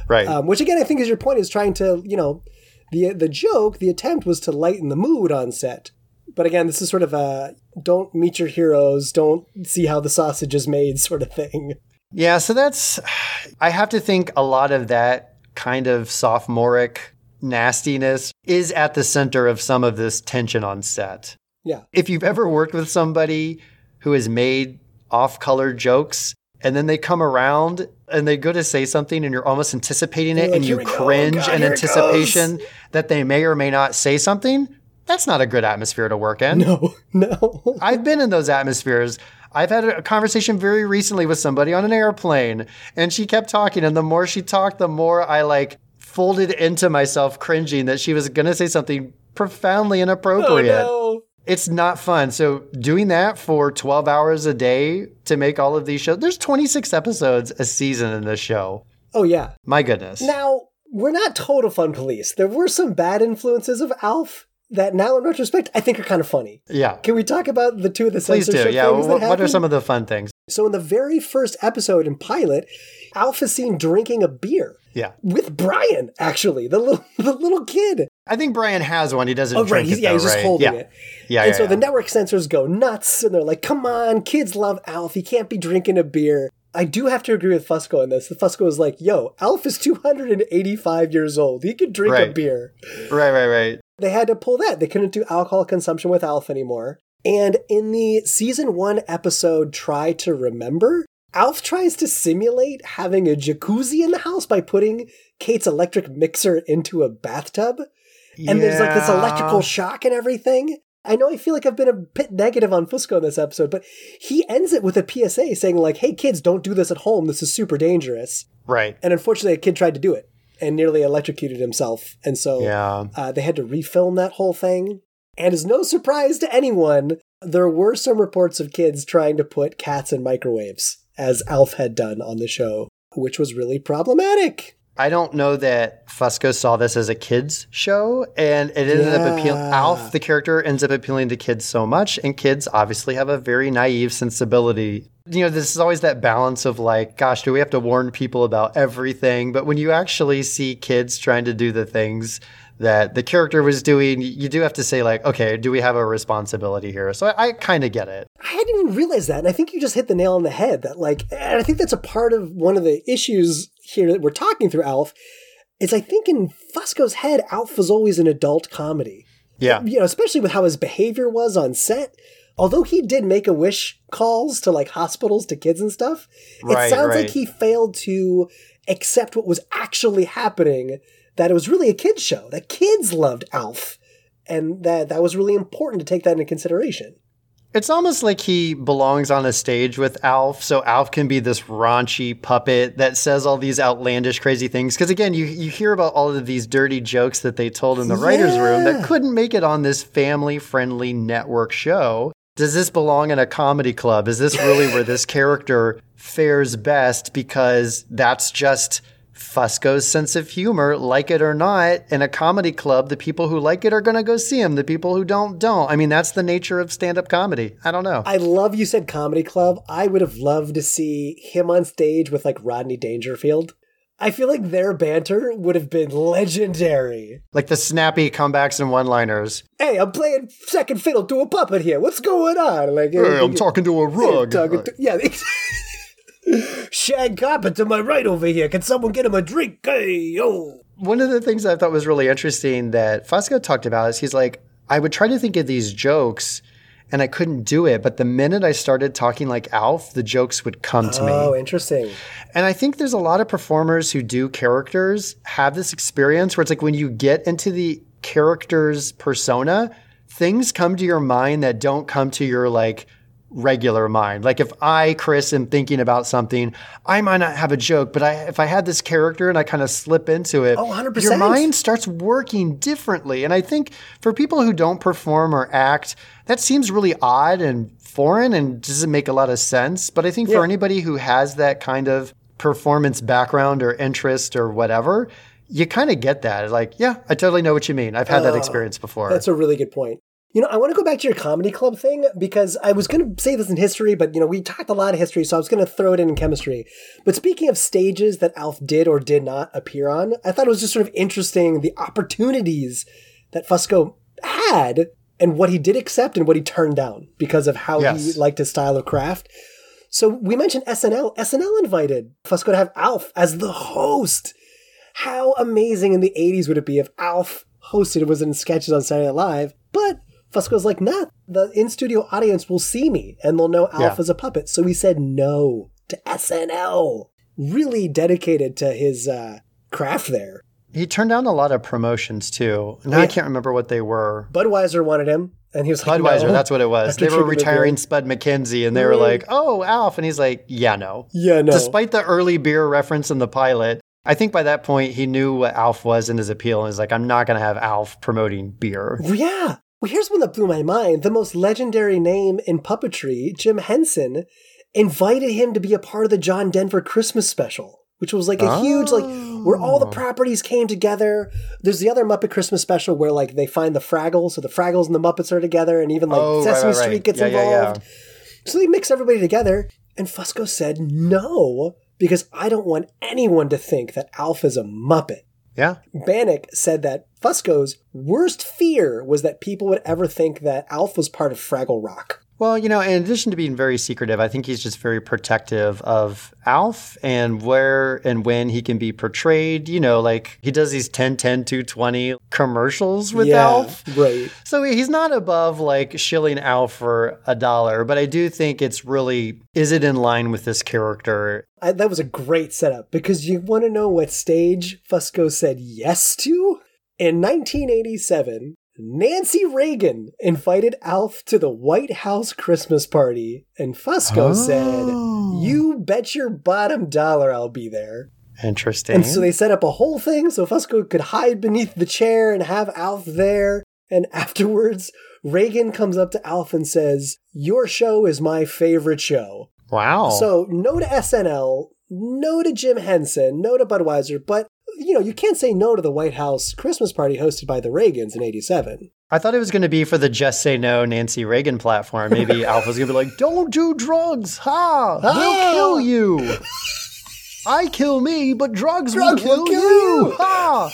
Right. Um, which again, I think is your point is trying to, you know, the the joke, the attempt was to lighten the mood on set. But again, this is sort of a don't meet your heroes, don't see how the sausage is made sort of thing. Yeah, so that's I have to think a lot of that kind of sophomoric nastiness is at the center of some of this tension on set. Yeah. If you've ever worked with somebody who has made off-color jokes and then they come around and they go to say something and you're almost anticipating it like, and you "Here we go. cringe God, in anticipation that they may or may not say something, that's not a good atmosphere to work in. No, no. I've been in those atmospheres. I've had a conversation very recently with somebody on an airplane, and she kept talking. And the more she talked, the more I like folded into myself, cringing that she was going to say something profoundly Oh, inappropriate. no. It's not fun. So, doing that for 12 hours a day to make all of these shows, there's 26 episodes a season in this show. Oh yeah. My goodness. Now, we're not total fun police. There were some bad influences of Alf that now in retrospect I think are kind of funny. yeah. Can we talk about the two of the Please censorship do. Yeah. things What, what are some of the fun things? So in the very first episode in pilot, Alf is seen drinking a beer Yeah. with Brian, actually, the little the little kid. I think Brian has one. He doesn't Oh, drink right. He's, yeah, though, he's just holding yeah. it. Yeah. and yeah, so the network censors go nuts and they're like, come on, kids love Alf. He can't be drinking a beer. I do have to agree with Fusco on this. The Fusco is like, yo, Alf is 285 years old. He could drink a beer. Right, right, right. They had to pull that. They couldn't do alcohol consumption with Alf anymore. And in the season one episode, Try to Remember, Alf tries to simulate having a jacuzzi in the house by putting Kate's electric mixer into a bathtub. And there's like this electrical shock and everything. I know I feel like I've been a bit negative on Fusco in this episode, but he ends it with a PSA saying, like, hey, kids, don't do this at home. This is super dangerous. Right. And unfortunately, a kid tried to do it and nearly electrocuted himself. And so Yeah. uh, they had to refilm that whole thing. And as no surprise to anyone, there were some reports of kids trying to put cats in microwaves, as Alf had done on the show, which was really problematic. I don't know that Fusco saw this as a kids show, and it ended up appealing. Yeah. Alf, the character, ends up appealing to kids so much, and kids obviously have a very naive sensibility. You know, this is always that balance of like, gosh, do we have to warn people about everything? But when you actually see kids trying to do the things that the character was doing, you do have to say like, okay, do we have a responsibility here? So I, I kind of get it. I hadn't even realized that. And I think you just hit the nail on the head that, like, and I think that's a part of one of the issues here that we're talking through Alf. Is I think in Fusco's head, Alf was always an adult comedy. Yeah. you know, especially with how his behavior was on set. Although he did make a wish calls to like hospitals to kids and stuff, Right, it sounds right. like he failed to accept what was actually happening. That it was really a kids show. That kids loved Alf, and that that was really important to take that into consideration. It's almost like he belongs on a stage with Alf, so Alf can be this raunchy puppet that says all these outlandish, crazy things. Because again, you you hear about all of these dirty jokes that they told in the writers' room that couldn't make it on this family-friendly network show. Does this belong in a comedy club? Is this really where this character fares best? Because that's just Fusco's sense of humor, like it or not, in a comedy club, the people who like it are going to go see him. The people who don't, don't. I mean, that's the nature of stand up comedy. I don't know. I love you said comedy club. I would have loved to see him on stage with like Rodney Dangerfield. I feel like their banter would have been legendary. like the snappy comebacks and one liners. Hey, I'm playing second fiddle to a puppet here. What's going on? Like, hey, I'm talking to a Hey, to- yeah. Shag Carpet to my right over here. Can someone get him a drink? Hey, yo. One of the things I thought was really interesting that Fusco talked about is he's like, I would try to think of these jokes and I couldn't do it. But the minute I started talking like Alf, the jokes would come to me. Oh, interesting. And I think there's a lot of performers who do characters have this experience where it's like when you get into the character's persona, things come to your mind that don't come to your like regular mind. Like if I, Chris, am thinking about something, I might not have a joke, but I, if I had this character and I kind of slip into it, Oh, 100%. your mind starts working differently. And I think for people who don't perform or act, that seems really odd and foreign and doesn't make a lot of sense. But I think for anybody who has that kind of performance background or interest or whatever, you kind of get that. Like, yeah, I totally know what you mean. I've had that uh, experience before. That's a really good point. You know, I want to go back to your comedy club thing because I was going to say this in history, but you know, we talked a lot of history, so I was going to throw it in in chemistry. But speaking of stages that Alf did or did not appear on, I thought it was just sort of interesting the opportunities that Fusco had and what he did accept and what he turned down because of how Yes. he liked his style of craft. So we mentioned SNL. SNL invited Fusco to have Alf as the host. How amazing in the 80s would it be if Alf hosted and was in sketches on Saturday Night Live? But Fusco's like, nah, the in studio audience will see me and they'll know Alf Yeah. is a puppet. So he said no to SNL. Really dedicated to his uh, craft there. he turned down a lot of promotions too. Now I yeah. can't remember what they were. Budweiser wanted him, and he was like, Budweiser, no. that's what it was. After They were retiring. Spuds MacKenzie, and they were Mm. like, "Oh, Alf," and he's like, "Yeah, no." Yeah, no. Despite the early beer reference in the pilot, I think by that point he knew what Alf was in his appeal, and he's like, "I'm not going to have Alf promoting beer." Yeah. Well, here's one that blew my mind. The most legendary name in puppetry, Jim Henson, invited him to be a part of the John Denver Christmas special, which was like a huge, like, where all the oh. properties came together. There's the other Muppet Christmas special where, like, they find the Fraggles, so the Fraggles and the Muppets are together, and even, like, Oh, Sesame right, right. Street gets Yeah, yeah, yeah. involved. So they mix everybody together, and Fusco said no, because I don't want anyone to think that Alf is a Muppet. Yeah, Bannock said that Fusco's worst fear was that people would ever think that Alf was part of Fraggle Rock. Well, you know, in addition to being very secretive, I think he's just very protective of Alf and where and when he can be portrayed. You know, like he does these 10, 10, 220 commercials with yeah, Alf. right. So he's not above like shilling Alf for a dollar, but I do think it's really, is it in line with this character? I, that was a great setup because you want to know what stage Fusco said yes to? In 1987, Nancy Reagan invited Alf to the White House Christmas party, and Fusco Oh. said, You bet your bottom dollar I'll be there. Interesting. And so they set up a whole thing so Fusco could hide beneath the chair and have Alf there. And afterwards, Reagan comes up to Alf and says, Your show is my favorite show. wow. So, no to SNL, no to Jim Henson, no to Budweiser, but you know, you can't say no to the White House Christmas party hosted by the Reagans in 87. I thought it was going to be for the Just Say No Nancy Reagan platform. Maybe Alpha's going to be like, don't do drugs. Ha! They'll Ah! kill you. I kill me, but drugs, will Drugs kill, will kill you. you. Ha!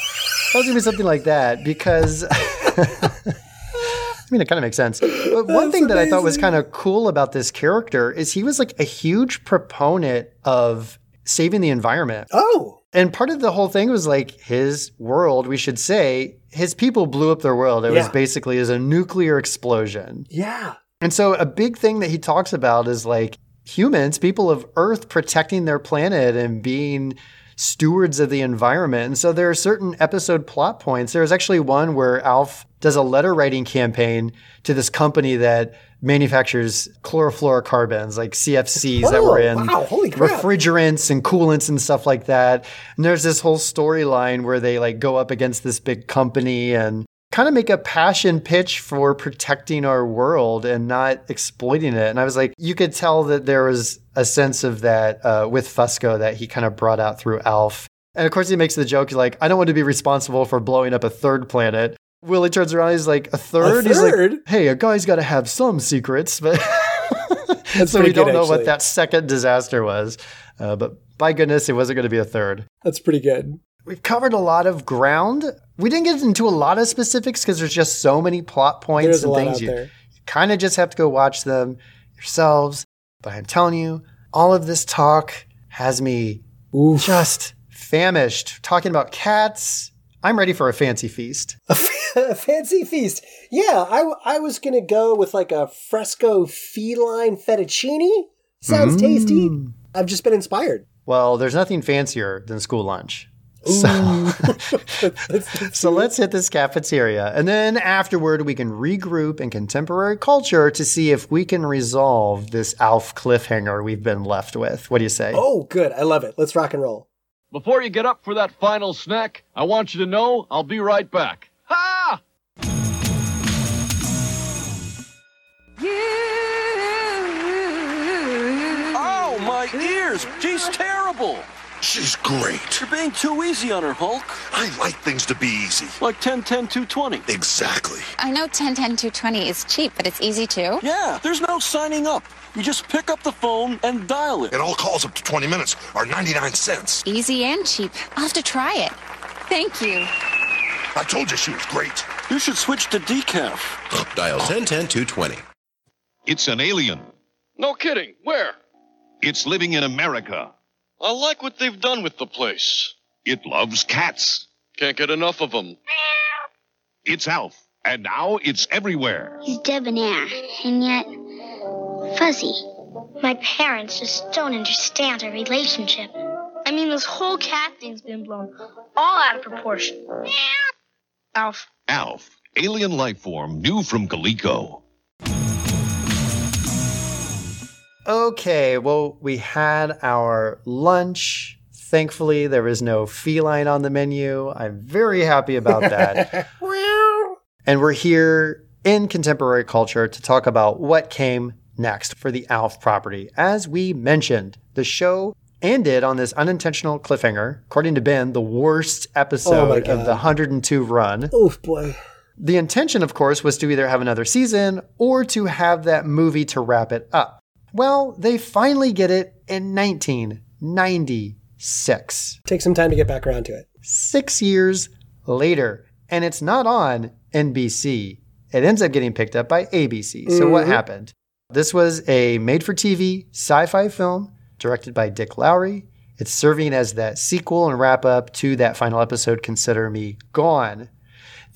That was going to be something like that because. I mean, it kind of makes sense. But one That's thing that I thought was kind of cool about this character is he was like a huge proponent of saving the environment. Oh, And part of the whole thing was like his world, we should say, his people blew up their world. It was basically as a nuclear explosion. yeah. And so a big thing that he talks about is like humans, people of Earth protecting their planet and being stewards of the environment. And so there are certain episode plot points. There's actually one where Alf does a letter writing campaign to this company that manufactures chlorofluorocarbons, like CFCs that Oh, were in wow, refrigerants and coolants and stuff like that. And there's this whole storyline where they like go up against this big company and kind of make a passion pitch for protecting our world and not exploiting it. And I was like, you could tell that there was a sense of that uh, with Fusco that he kind of brought out through Alf. And of course, he makes the joke, he's like, I don't want to be responsible for blowing up a third planet. Willie turns around, he's like, a third? He's third? like, hey, a guy's got to have some secrets, but so we don't good, know actually. what that second disaster was. Uh, but by goodness, it wasn't going to be a third. That's pretty good. We've covered a lot of ground. We didn't get into a lot of specifics because there's just so many plot points There's a and things you there. kind of just have to go watch them yourselves. But I'm telling you, All of this talk has me just famished. Talking about cats. I'm ready for a fancy feast. a fancy feast. Yeah, I, I was going to go with like a fresco feline fettuccine. Sounds mm. tasty. I've just been inspired. Well, there's nothing fancier than school lunch. So, so let's hit this cafeteria. And then afterward, we can regroup in contemporary culture to see if we can resolve this Alf cliffhanger we've been left with. What do you say? Oh, good. I love it. Let's rock and roll. Before you get up for that final snack, I want you to know I'll be right back. Ha! Oh, my ears! She's terrible! She's great. You're being too easy on her, Hulk. I like things to be easy. Like 10 10 220. Exactly. I know 10 10 220 is cheap, but it's easy too. Yeah, there's no signing up. You just pick up the phone and dial it. And all calls up to 20 minutes are 99 cents. Easy and cheap. I'll have to try it. Thank you. I told you she was great. You should switch to decaf. Dial 1010 220. It's an alien. No kidding. Where? It's living in America. I like what they've done with the place. It loves cats. Can't get enough of them. It's Alf, and now it's everywhere. He's debonair, and yet fuzzy. My parents just don't understand our relationship. I mean, this whole cat thing's been blown all out of proportion. Alf. Alf, alien life form new from Coleco. Okay, well, we had our lunch. Thankfully, there was no feline on the menu. I'm very happy about that. and we're here in contemporary culture to talk about what came next for the Alf property. As we mentioned, the show ended on this unintentional cliffhanger, according to Ben, the worst episode oh of the 102 run. Oof, boy. The intention, of course, was to either have another season or to have that movie to wrap it up. Well, they finally get it in 1996. Take some time to get back around to it. Six years later. And it's not on NBC. It ends up getting picked up by ABC. So, what Mhm. happened? This was a made for TV sci fi film directed by Dick Lowry. It's serving as that sequel and wrap up to that final episode, Consider Me Gone.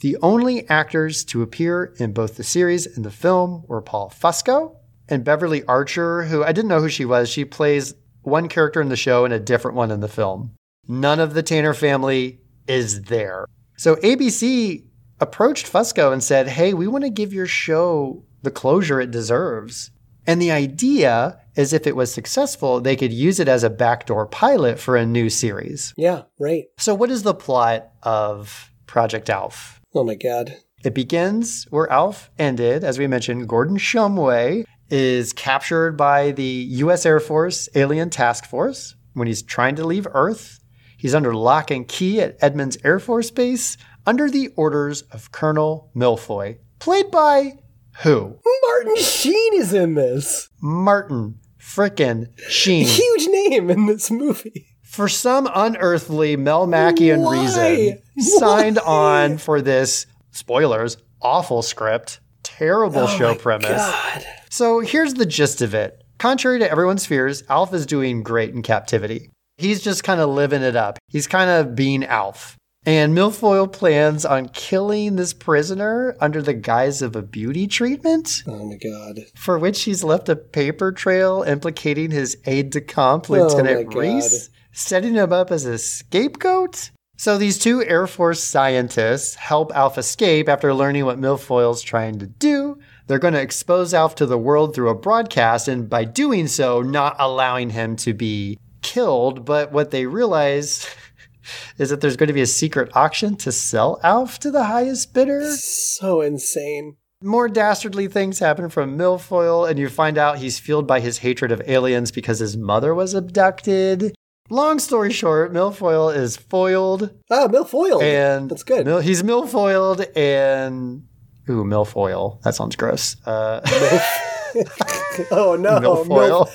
The only actors to appear in both the series and the film were Paul Fusco and Beverly Archer, who I didn't know who she was. She plays one character in the show and a different one in the film. None of the Tanner family is there. So ABC approached Fusco and said, Hey, we want to give your show the closure it deserves. And the idea is if it was successful, they could use it as a backdoor pilot for a new series. Yeah, right. So, what is the plot of Project Alf? Oh my god. It begins where Alf ended. As we mentioned, Gordon Shumway is captured by the U.S. Air Force Alien Task Force when he's trying to leave Earth. He's under lock and key at Edmonds Air Force Base under the orders of Colonel Milfoil, played by who? Martin Sheen is in this. Martin frickin' Sheen. Huge name in this movie. For some unearthly Melmackian Why? reason, signed on for this, spoilers, awful script, terrible Oh show premise. God. So here's the gist of it. Contrary to everyone's fears, Alf is doing great in captivity. He's just kind of living it up. He's kind of being Alf. And Milfoil plans on killing this prisoner under the guise of a beauty treatment, Oh my god. for which he's left a paper trail implicating his aide de camp, Oh Lieutenant God. Reese, setting him up as a scapegoat. So these two Air Force scientists help Alf escape after learning what Milfoil's trying to do. They're going to expose Alf to the world through a broadcast, and by doing so, not allowing him to be killed. But what they realize is that there's going to be a secret auction to sell Alf to the highest bidder. So insane. More dastardly things happen from Milfoil, and you find out he's fueled by his hatred of aliens because his mother was abducted. Long story short, Milfoil is foiled, Ah, milfoil. and That's good. Mil- he's milfoiled, and ooh, milfoil. That sounds gross. Uh, oh no. milfoil.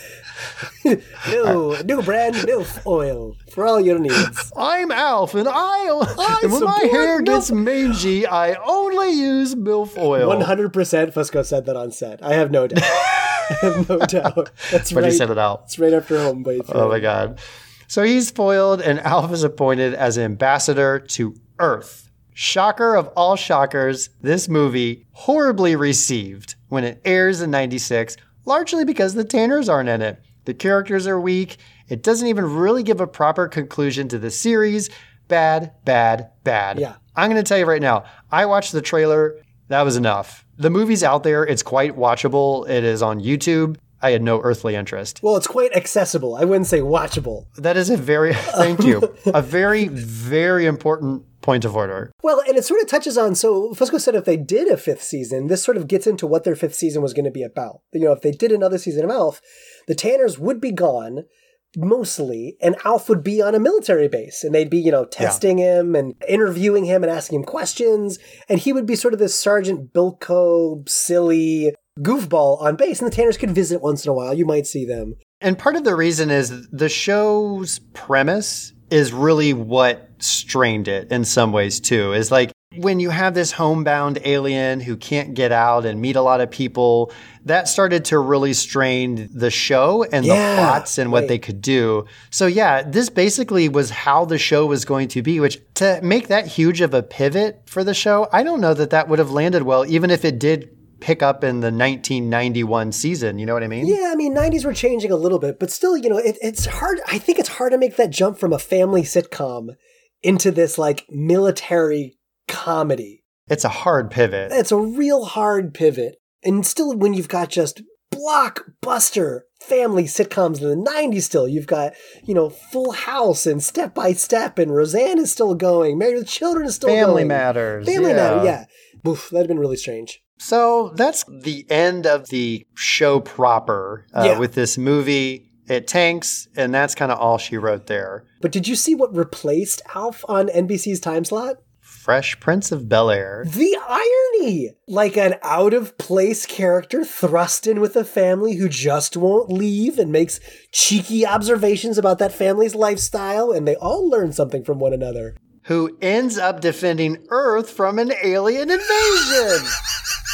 Milf, new, new brand milf oil for all your needs. I'm Alf, and I. and when my hair milf- gets mangy, I only use milfoil. One hundred percent. Fusco said that on set. I have no doubt. no doubt. That's right. But right. he said it out. It's right after home. Oh my God. So he's foiled, and Alf is appointed as ambassador to Earth. Shocker of all shockers, this movie horribly received when it airs in 96, largely because the Tanners aren't in it. The characters are weak. It doesn't even really give a proper conclusion to the series. Bad, bad, bad. Yeah. I'm going to tell you right now, I watched the trailer. That was enough. The movie's out there. It's quite watchable. It is on YouTube. I had no earthly interest. Well, it's quite accessible. I wouldn't say watchable. That is a very, thank you, a very, very important point of order. Well, and it sort of touches on. So Fusco said if they did a fifth season, this sort of gets into what their fifth season was going to be about. You know, if they did another season of Alf, the Tanners would be gone mostly, and Alf would be on a military base, and they'd be, you know, testing him and interviewing him and asking him questions, and he would be sort of this Sergeant Bilko, silly goofball on base, and the Tanners could visit once in a while. You might see them. And part of the reason is the show's premise is really what strained it in some ways too. Is like when you have this homebound alien who can't get out and meet a lot of people, that started to really strain the show and Yeah, the plots and what right. they could do. So yeah, this basically was how the show was going to be, which to make that huge of a pivot for the show, I don't know that that would have landed well, even if it did pick up in the 1991 season. You know what I mean? Yeah, I mean, 90s were changing a little bit, but still, you know, it, it's hard. I think it's hard to make that jump from a family sitcom into this like military comedy. It's a hard pivot. It's a real hard pivot. And still, when you've got just blockbuster family sitcoms in the 90s, still, you've got, you know, Full House and Step by Step, and Roseanne is still going, Married with Children is still Family going. Matters. Family yeah. Matter, yeah. Oof, that'd been really strange. So that's the end of the show proper uh, Yeah. with this movie. It tanks, and that's kind of all she wrote there. But did you see what replaced Alf on NBC's time slot? Fresh Prince of Bel Air. The irony! Like an out of place character thrust in with a family who just won't leave and makes cheeky observations about that family's lifestyle, and they all learn something from one another. Who ends up defending Earth from an alien invasion?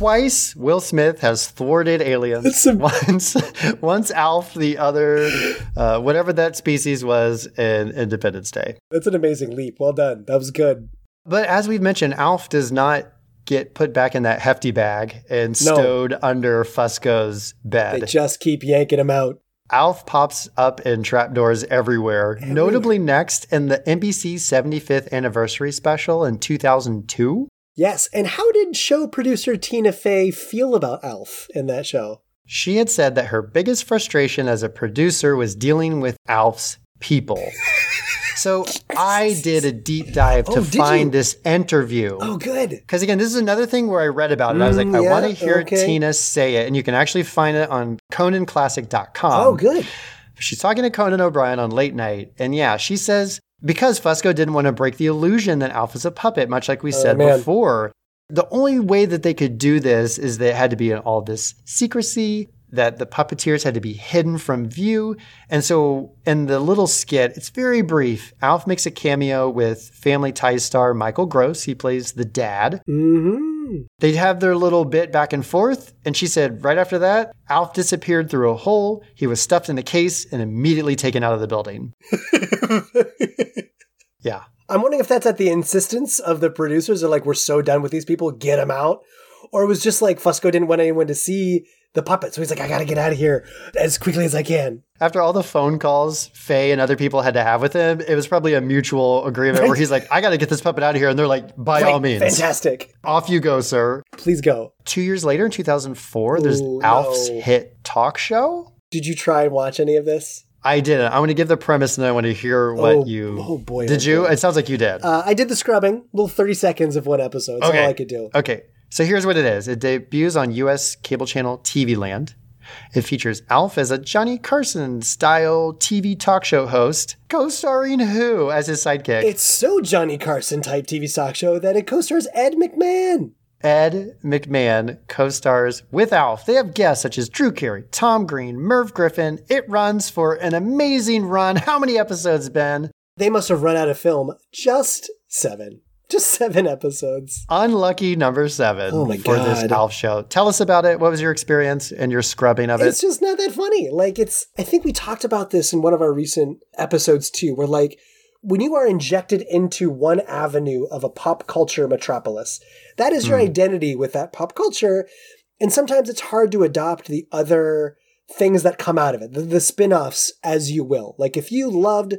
Twice, Will Smith has thwarted aliens. once, once Alf, the other, uh, whatever that species was, in Independence Day. That's an amazing leap. Well done. That was good. But as we've mentioned, Alf does not get put back in that hefty bag and stowed under Fusco's bed. They just keep yanking him out. Alf pops up in trapdoors everywhere, notably next in the NBC 75th anniversary special in 2002. Yes, and how did show producer Tina Fey feel about Alf in that show? She had said that her biggest frustration as a producer was dealing with Alf's people. So I did a deep dive Oh, to find you? this interview. Oh, good. Because again, this is another thing where I read about it. I was like, Mm, I yeah, want to hear okay. Tina say it. And you can actually find it on ConanClassic.com. oh, good. She's talking to Conan O'Brien on late night. And yeah, she says, because Fusco didn't want to break the illusion that Alpha's a puppet, much like we Oh, said man. before, the only way that they could do this is that it had to be in all this secrecy, that the puppeteers had to be hidden from view. And so in the little skit, it's very brief. Alf makes a cameo with Family Ties star Michael Gross. He plays the dad. Mm-hmm. They'd have their little bit back and forth. And she said, right after that, Alf disappeared through a hole. He was stuffed in a case and immediately taken out of the building. yeah. I'm wondering if that's at the insistence of the producers. They're like, we're so done with these people, get them out. Or it was just like Fusco didn't want anyone to see the puppet. So he's like, I gotta get out of here as quickly as I can. After all the phone calls Fey and other people had to have with him, it was probably a mutual agreement where he's like, I got to get this puppet out of here. And they're like, by Great, all means. Fantastic. Off you go, sir. Please go. Two years later, in 2004, there's Alf's no. hit talk show. Did you try and watch any of this? I didn't. I want to give the premise and then I want to hear what Oh, you. oh boy, Did oh you? boy. It sounds like you did. Uh, I did the scrubbing, little 30 seconds of one episode. That's all I could do. Okay. So here's what it is it debuts on US cable channel TV Land. It features Alf as a Johnny Carson style TV talk show host, co starring who as his sidekick? It's so Johnny Carson type TV talk show that it co-stars Ed McMahon. Ed McMahon co stars with Alf. They have guests such as Drew Carey, Tom Green, Merv Griffin. It runs for an amazing run. How many episodes, Ben? They must have run out of film. Just seven. Just seven episodes. Unlucky number seven Oh my for this God. Alf show. Tell us about it. What was your experience and your scrubbing of it? It's just not that funny. Like it's I think we talked about this in one of our recent episodes too, where like when you are injected into one avenue of a pop culture metropolis, that is your Hmm. identity with that pop culture. And sometimes it's hard to adopt the other things that come out of it, the, the spin-offs as you will. Like if you loved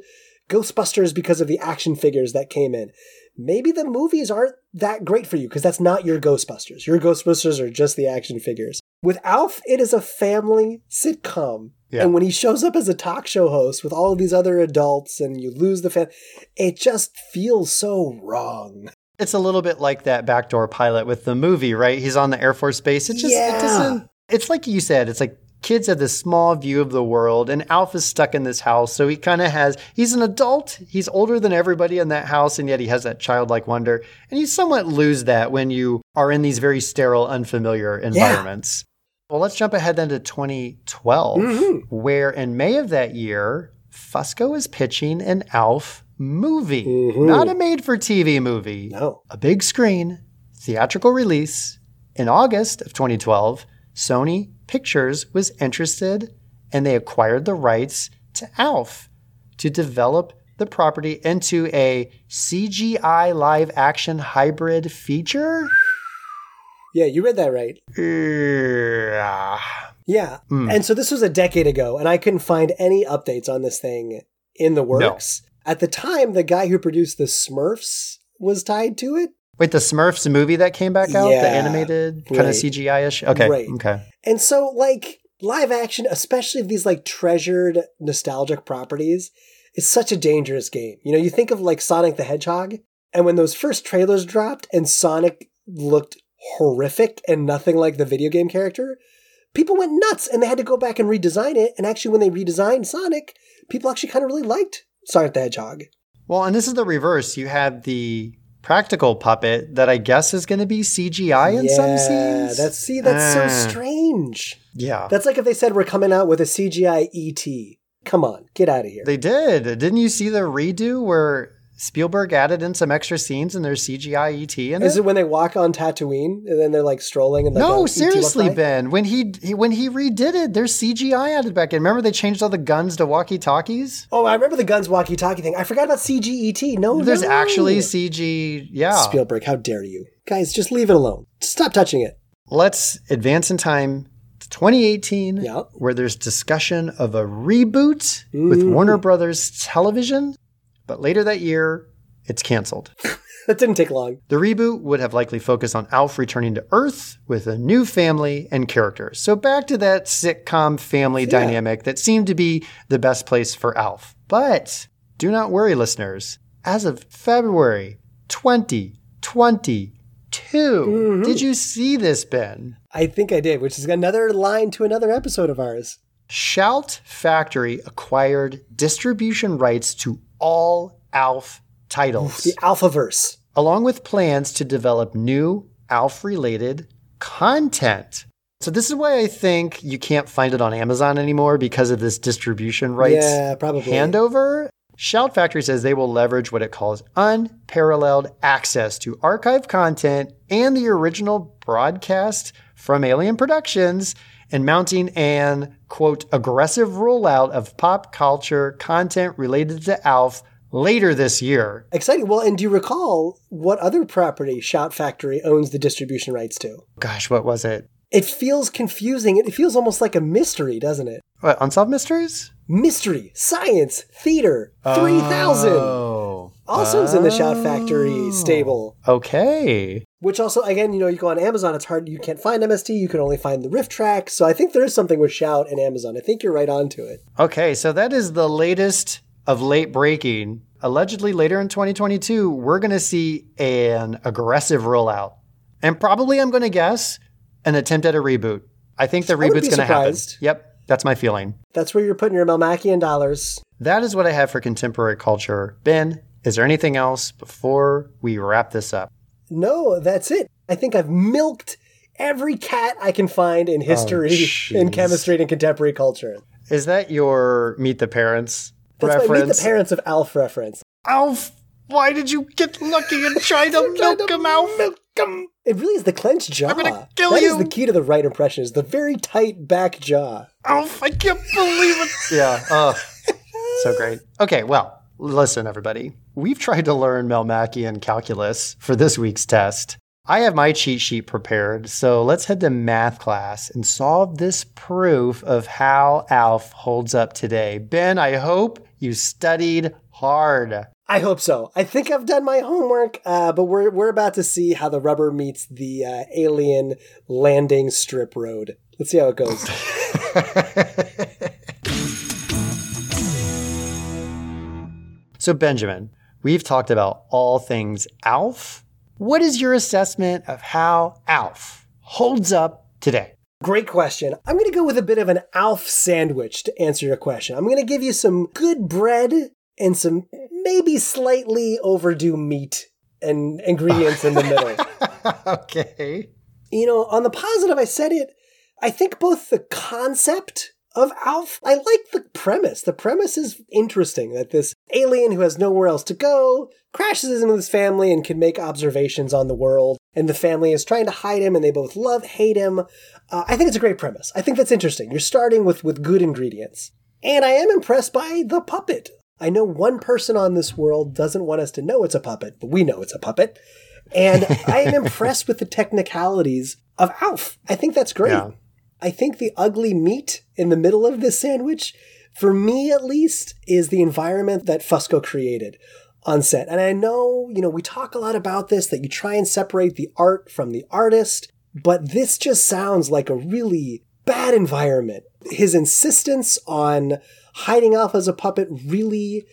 Ghostbusters because of the action figures that came in, maybe the movies aren't that great for you because that's not your Ghostbusters. Your Ghostbusters are just the action figures. With Alf, it is a family sitcom. Yeah. And when he shows up as a talk show host with all of these other adults and you lose the fan, it just feels so wrong. It's a little bit like that backdoor pilot with the movie, right? He's on the Air Force Base. It just Yeah. it doesn't it's like you said, it's like kids have this small view of the world and Alf is stuck in this house. So he kind of has he's an adult. He's older than everybody in that house and yet he has that childlike wonder. And you somewhat lose that when you are in these very sterile, unfamiliar environments. Well, let's jump ahead then to 2012, Mm-hmm. where in May of that year, Fusco is pitching an Alf movie, Mhm. not a made for TV movie No. a big screen theatrical release in August of 2012. Sony Pictures was interested and they acquired the rights to Alf to develop the property into a CGI live action hybrid feature. Yeah, you read that right. Yeah. Yeah. Mm. And so this was a decade ago, and I couldn't find any updates on this thing in the works. At the time, the guy who produced the Smurfs was tied to it. Wait, the Smurfs movie that came back out, the animated kind right. of CGI ish? Okay. Right. Okay. And so, like, live action, especially of these like treasured nostalgic properties, is such a dangerous game. You know, you think of like Sonic the Hedgehog, and when those first trailers dropped and Sonic looked horrific and nothing like the video game character, people went nuts and they had to go back and redesign it. And actually, when they redesigned Sonic, people actually kind of really liked Sonic the Hedgehog. Well, and this is the reverse. You had the practical puppet that I guess is going to be CGI in some Yeah, scenes. That's see, that's Ah. so strange. Yeah. That's like if they said we're coming out with a CGI ET. Come on, get out of here. They did. Didn't you see the redo where Spielberg added in some extra scenes and there's CGI ET in Is it? it when they walk on Tatooine and then they're like strolling and like no, ET seriously. Ben. When he, he when he redid it, there's CGI added back in. Remember they changed all the guns to walkie talkies? Oh, I remember the guns walkie-talkie thing. I forgot about CGET. No, There's no. actually CG. Yeah. Spielberg. How dare you, guys? Just leave it alone. Stop touching it. Let's advance in time to 2018, Yeah. where there's discussion of a reboot with Mhm. Warner Brothers Television, but later that year, it's canceled. That didn't take long. The reboot would have likely focused on Alf returning to Earth with a new family and characters. So back to that sitcom family Yeah. dynamic that seemed to be the best place for Alf. But do not worry, listeners. As of February 2022, Mhm. did you see this, Ben? I think I did, which is another line to another episode of ours. Shout Factory acquired distribution rights to all Alf titles. The Alphaverse. along with plans to develop new ALF related content. So, this is why I think you can't find it on Amazon anymore because of this distribution rights Yeah, probably. handover. Shout Factory says they will leverage what it calls unparalleled access to archive content and the original broadcast from Alien Productions and mounting an quote aggressive rollout of pop culture content related to ALF later this year. Exciting. Well, and do you recall what other property Shout Factory owns the distribution rights to? Gosh, what was it? It feels confusing. It feels almost like a mystery, doesn't it? What, Unsolved Mysteries? Mystery, science, theater, 3000. Oh. Also is in the Shout Factory oh. stable. Okay. Which also, again, you know, you go on Amazon, it's hard, you can't find MST, you can only find the RiffTrax. So I think there is something with Shout and Amazon. I think you're right on to it. Okay, so that is the latest of late breaking. Allegedly, later in 2022, we're going to see an aggressive rollout. And probably, I'm going to guess, an attempt at a reboot. I think the reboot's going to happen. Yep, that's my feeling. That's where you're putting your Melmacian dollars. That is what I have for contemporary culture. Ben, is there anything else before we wrap this up? No, that's it. I think I've milked every cat I can find in history, oh, in chemistry, and in contemporary culture. Is that your Meet the Parents That's reference? Meet the Parents of Alf reference. Alf Why did you get lucky and try to milk him out? Milk him. It really is the clenched jaw. I'm gonna kill That you. is the key to the right impression. Is the very tight back jaw. Alf, I can't believe it. Yeah. Oh, so great. Okay, well, listen, everybody. We've tried to learn Melmacian calculus for this week's test. I have my cheat sheet prepared, so let's head to math class and solve this proof of how Alf holds up today. Ben, I hope you studied hard. I hope so. I think I've done my homework, uh, but we're we're about to see how the rubber meets the uh, alien landing strip road. Let's see how it goes. So, Benjamin, we've talked about all things Alf. What is your assessment of how Alf holds up today? Great question. I'm going to go with a bit of an Alf sandwich to answer your question. I'm going to give you some good bread and some maybe slightly overdue meat and ingredients in the middle. okay. You know, on the positive, I said it. I think both the concept of Alf, I like the premise. The premise is interesting that this alien who has nowhere else to go crashes into this family and can make observations on the world. And the family is trying to hide him and they both love, hate him. Uh, I think it's a great premise. I think that's interesting. You're starting with, with good ingredients. And I am impressed by the puppet. I know one person on this world doesn't want us to know it's a puppet, but we know it's a puppet. And I am impressed with the technicalities of Alf. I think that's great. Yeah. I think the ugly meat in the middle of this sandwich, for me at least, is the environment that Fusco created on set. And I know, you know, we talk a lot about this, that you try and separate the art from the artist, but this just sounds like a really bad environment. His insistence on hiding Alpha as a puppet really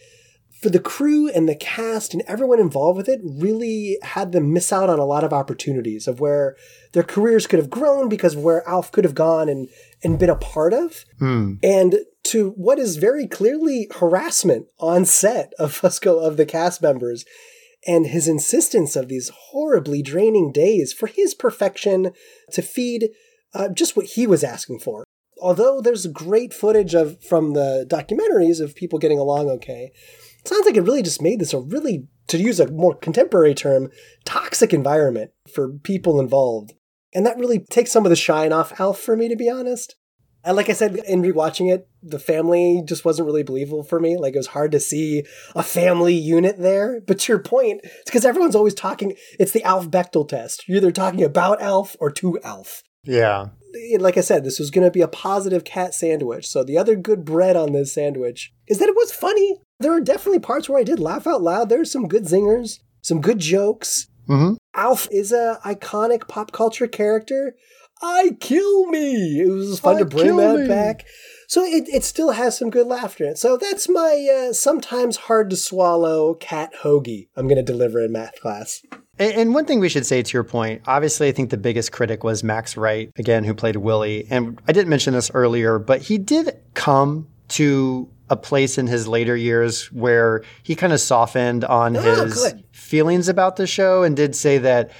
for the crew and the cast and everyone involved with it really had them miss out on a lot of opportunities of where their careers could have grown because of where Alf could have gone and and been a part of. Hmm. And to what is very clearly harassment on set of Fusco of the cast members and his insistence of these horribly draining days for his perfection to feed uh, just what he was asking for. Although there's great footage of from the documentaries of people getting along okay, it sounds like it really just made this a really, to use a more contemporary term, toxic environment for people involved. And that really takes some of the shine off Alf for me, to be honest. And like I said, in rewatching it, the family just wasn't really believable for me. Like it was hard to see a family unit there. But to your point, it's because everyone's always talking. It's the Alf Bechdel test. You're either talking about Alf or to Alf. Yeah. Like I said, this was going to be a positive cat sandwich. So the other good bread on this sandwich is that it was funny. There are definitely parts where I did laugh out loud. There's some good zingers, some good jokes. Mm-hmm. Alf is a iconic pop culture character. I kill me. It was fun I to bring that me. back. So it, it still has some good laughter in it. So that's my uh, sometimes hard to swallow cat hoagie I'm going to deliver in math class. And, and one thing we should say to your point, obviously, I think the biggest critic was Max Wright, again, who played Willie. And I didn't mention this earlier, but he did come to a place in his later years where he kind of softened on Oh, his good. feelings about the show and did say that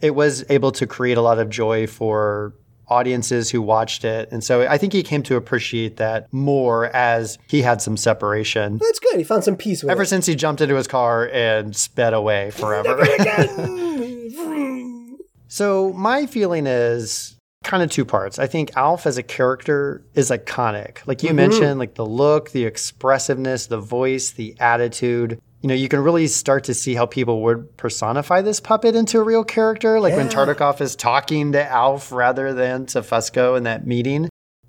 it was able to create a lot of joy for audiences who watched it. And so I think he came to appreciate that more as he had some separation. That's good. He found some peace with it. Ever it. since he jumped into his car and sped away forever. So my feeling is kind of two parts. I think Alf as a character is iconic. Like you Mhm. mentioned, like the look, the expressiveness, the voice, the attitude. You know, you can really start to see how people would personify this puppet into a real character. Like when Yeah. Tartikoff is talking to Alf rather than to Fusco in that meeting.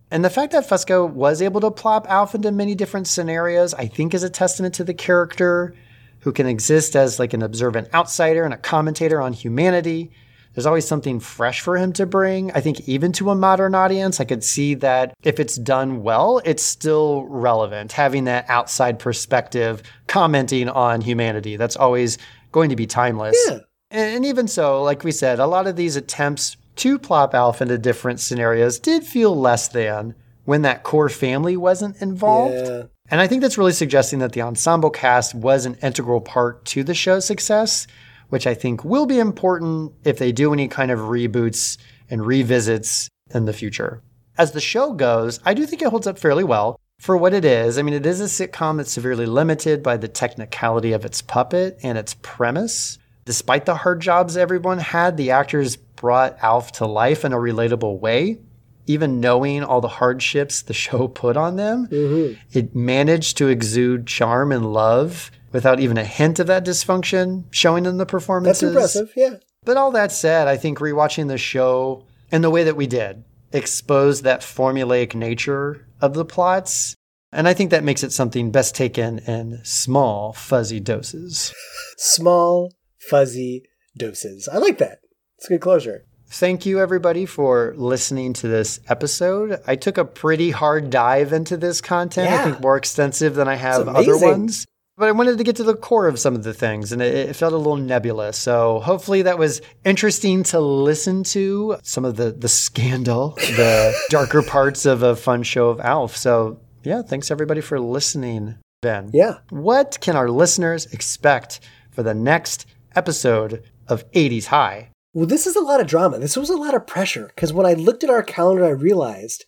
And the fact that Fusco was able to plop Alf into many different scenarios, I think is a testament to the character who can exist as like an observant outsider and a commentator on humanity. There's always something fresh for him to bring. I think even to a modern audience, I could see that if it's done well, it's still relevant. Having that outside perspective, commenting on humanity, that's always going to be timeless. Yeah. And even so, like we said, a lot of these attempts to plop Alf into different scenarios did feel less than when that core family wasn't involved. Yeah. And I think that's really suggesting that the ensemble cast was an integral part to the show's success, which I think will be important if they do any kind of reboots and revisits in the future. As the show goes, I do think it holds up fairly well. for what it is. I mean, it is a sitcom that's severely limited by the technicality of its puppet and its premise. Despite the hard jobs everyone had, the actors brought Alf to life in a relatable way. Even knowing all the hardships the show put on them, mm-hmm. it managed to exude charm and love without even a hint of that dysfunction showing in the performances. That's impressive. Yeah. But all that said, I think rewatching the show and the way that we did exposed that formulaic nature of the plots. And I think that makes it something best taken in small, fuzzy doses. Small, fuzzy doses. I like that. It's a good closure. Thank you, everybody, for listening to this episode. I took a pretty hard dive into this content, Yeah. I think more extensive than I have other ones. But I wanted to get to the core of some of the things, and it, it felt a little nebulous. So hopefully that was interesting to listen to. Some of the the scandal, the darker parts of a fun show of Alf. So yeah, thanks everybody for listening, Ben. Yeah. What can our listeners expect for the next episode of 80s High? Well, this is a lot of drama. This was a lot of pressure because when I looked at our calendar, I realized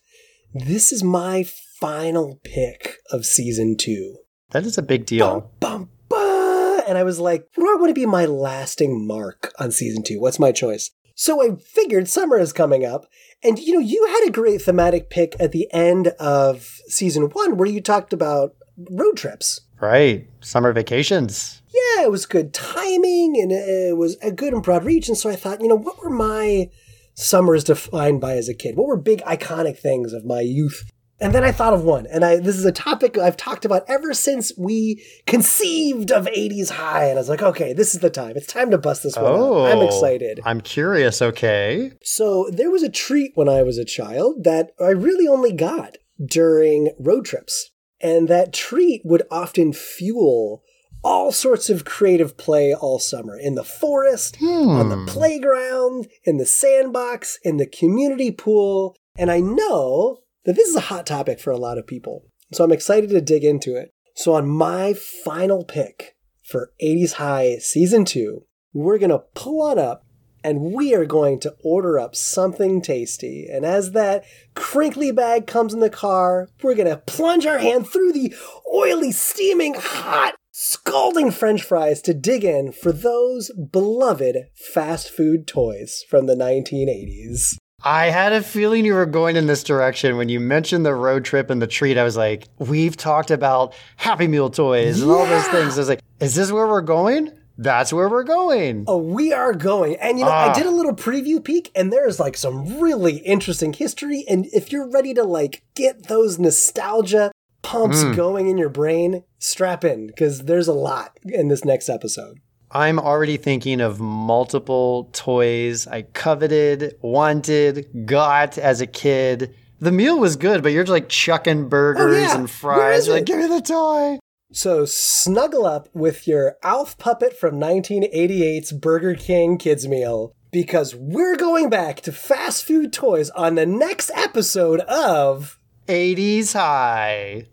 this is my final pick of season two. That is a big deal. Bum, bah! And I was like, what do I want to be my lasting mark on season two? What's my choice? So I figured summer is coming up. And you know, you had a great thematic pick at the end of season one where you talked about road trips. Right. Summer vacations. yeah, it was good timing and it was a good and broad reach. And so I thought, you know, what were my summers defined by as a kid? What were big iconic things of my youth? And then I thought of one, and I this is a topic I've talked about ever since we conceived of 80s high. And I was like, okay, this is the time. It's time to bust this one Oh, out. I'm oh, excited. I'm curious. Okay. So there was a treat when I was a child that I really only got during road trips. And that treat would often fuel all sorts of creative play all summer in the forest, on the hmm. playground, in the sandbox, in the community pool. And I know that this is a hot topic for a lot of people. So I'm excited to dig into it. So on my final pick for 80s High Season 2, we're going to pull on up and we are going to order up something tasty. And as that crinkly bag comes in the car, we're going to plunge our hand through the oily, steaming, hot, scalding french fries to dig in for those beloved fast food toys from the 1980s. I had a feeling you were going in this direction when you mentioned the road trip and the treat. I was like, we've talked about Happy Meal toys and all those things. I was like, is this where we're going? That's where we're going. Oh, we are going. And you know, I Ah. did a little preview peek and there's like some really interesting history. And if you're ready to like get those nostalgia pumps Mm. going in your brain, strap in because there's a lot in this next episode. I'm already thinking of multiple toys I coveted, wanted, got as a kid. The meal was good, but you're just like chucking burgers Oh, yeah. and fries. You're like, give me the toy. So snuggle up with your Alf puppet from 1988's Burger King Kids Meal because we're going back to fast food toys on the next episode of 80s High.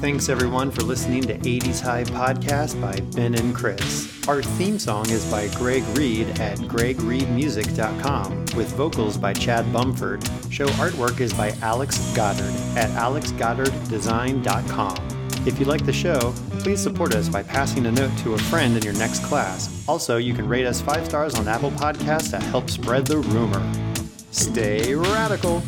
Thanks everyone for listening to 80s High podcast by Ben and Chris. Our theme song is by Greg Reed at gregreedmusic.com with vocals by Chad Bumford. Show artwork is by Alex Goddard at alexgoddarddesign.com. If you like the show, please support us by passing a note to a friend in your next class. Also, you can rate us 5 stars on Apple Podcasts to help spread the rumor. Stay radical.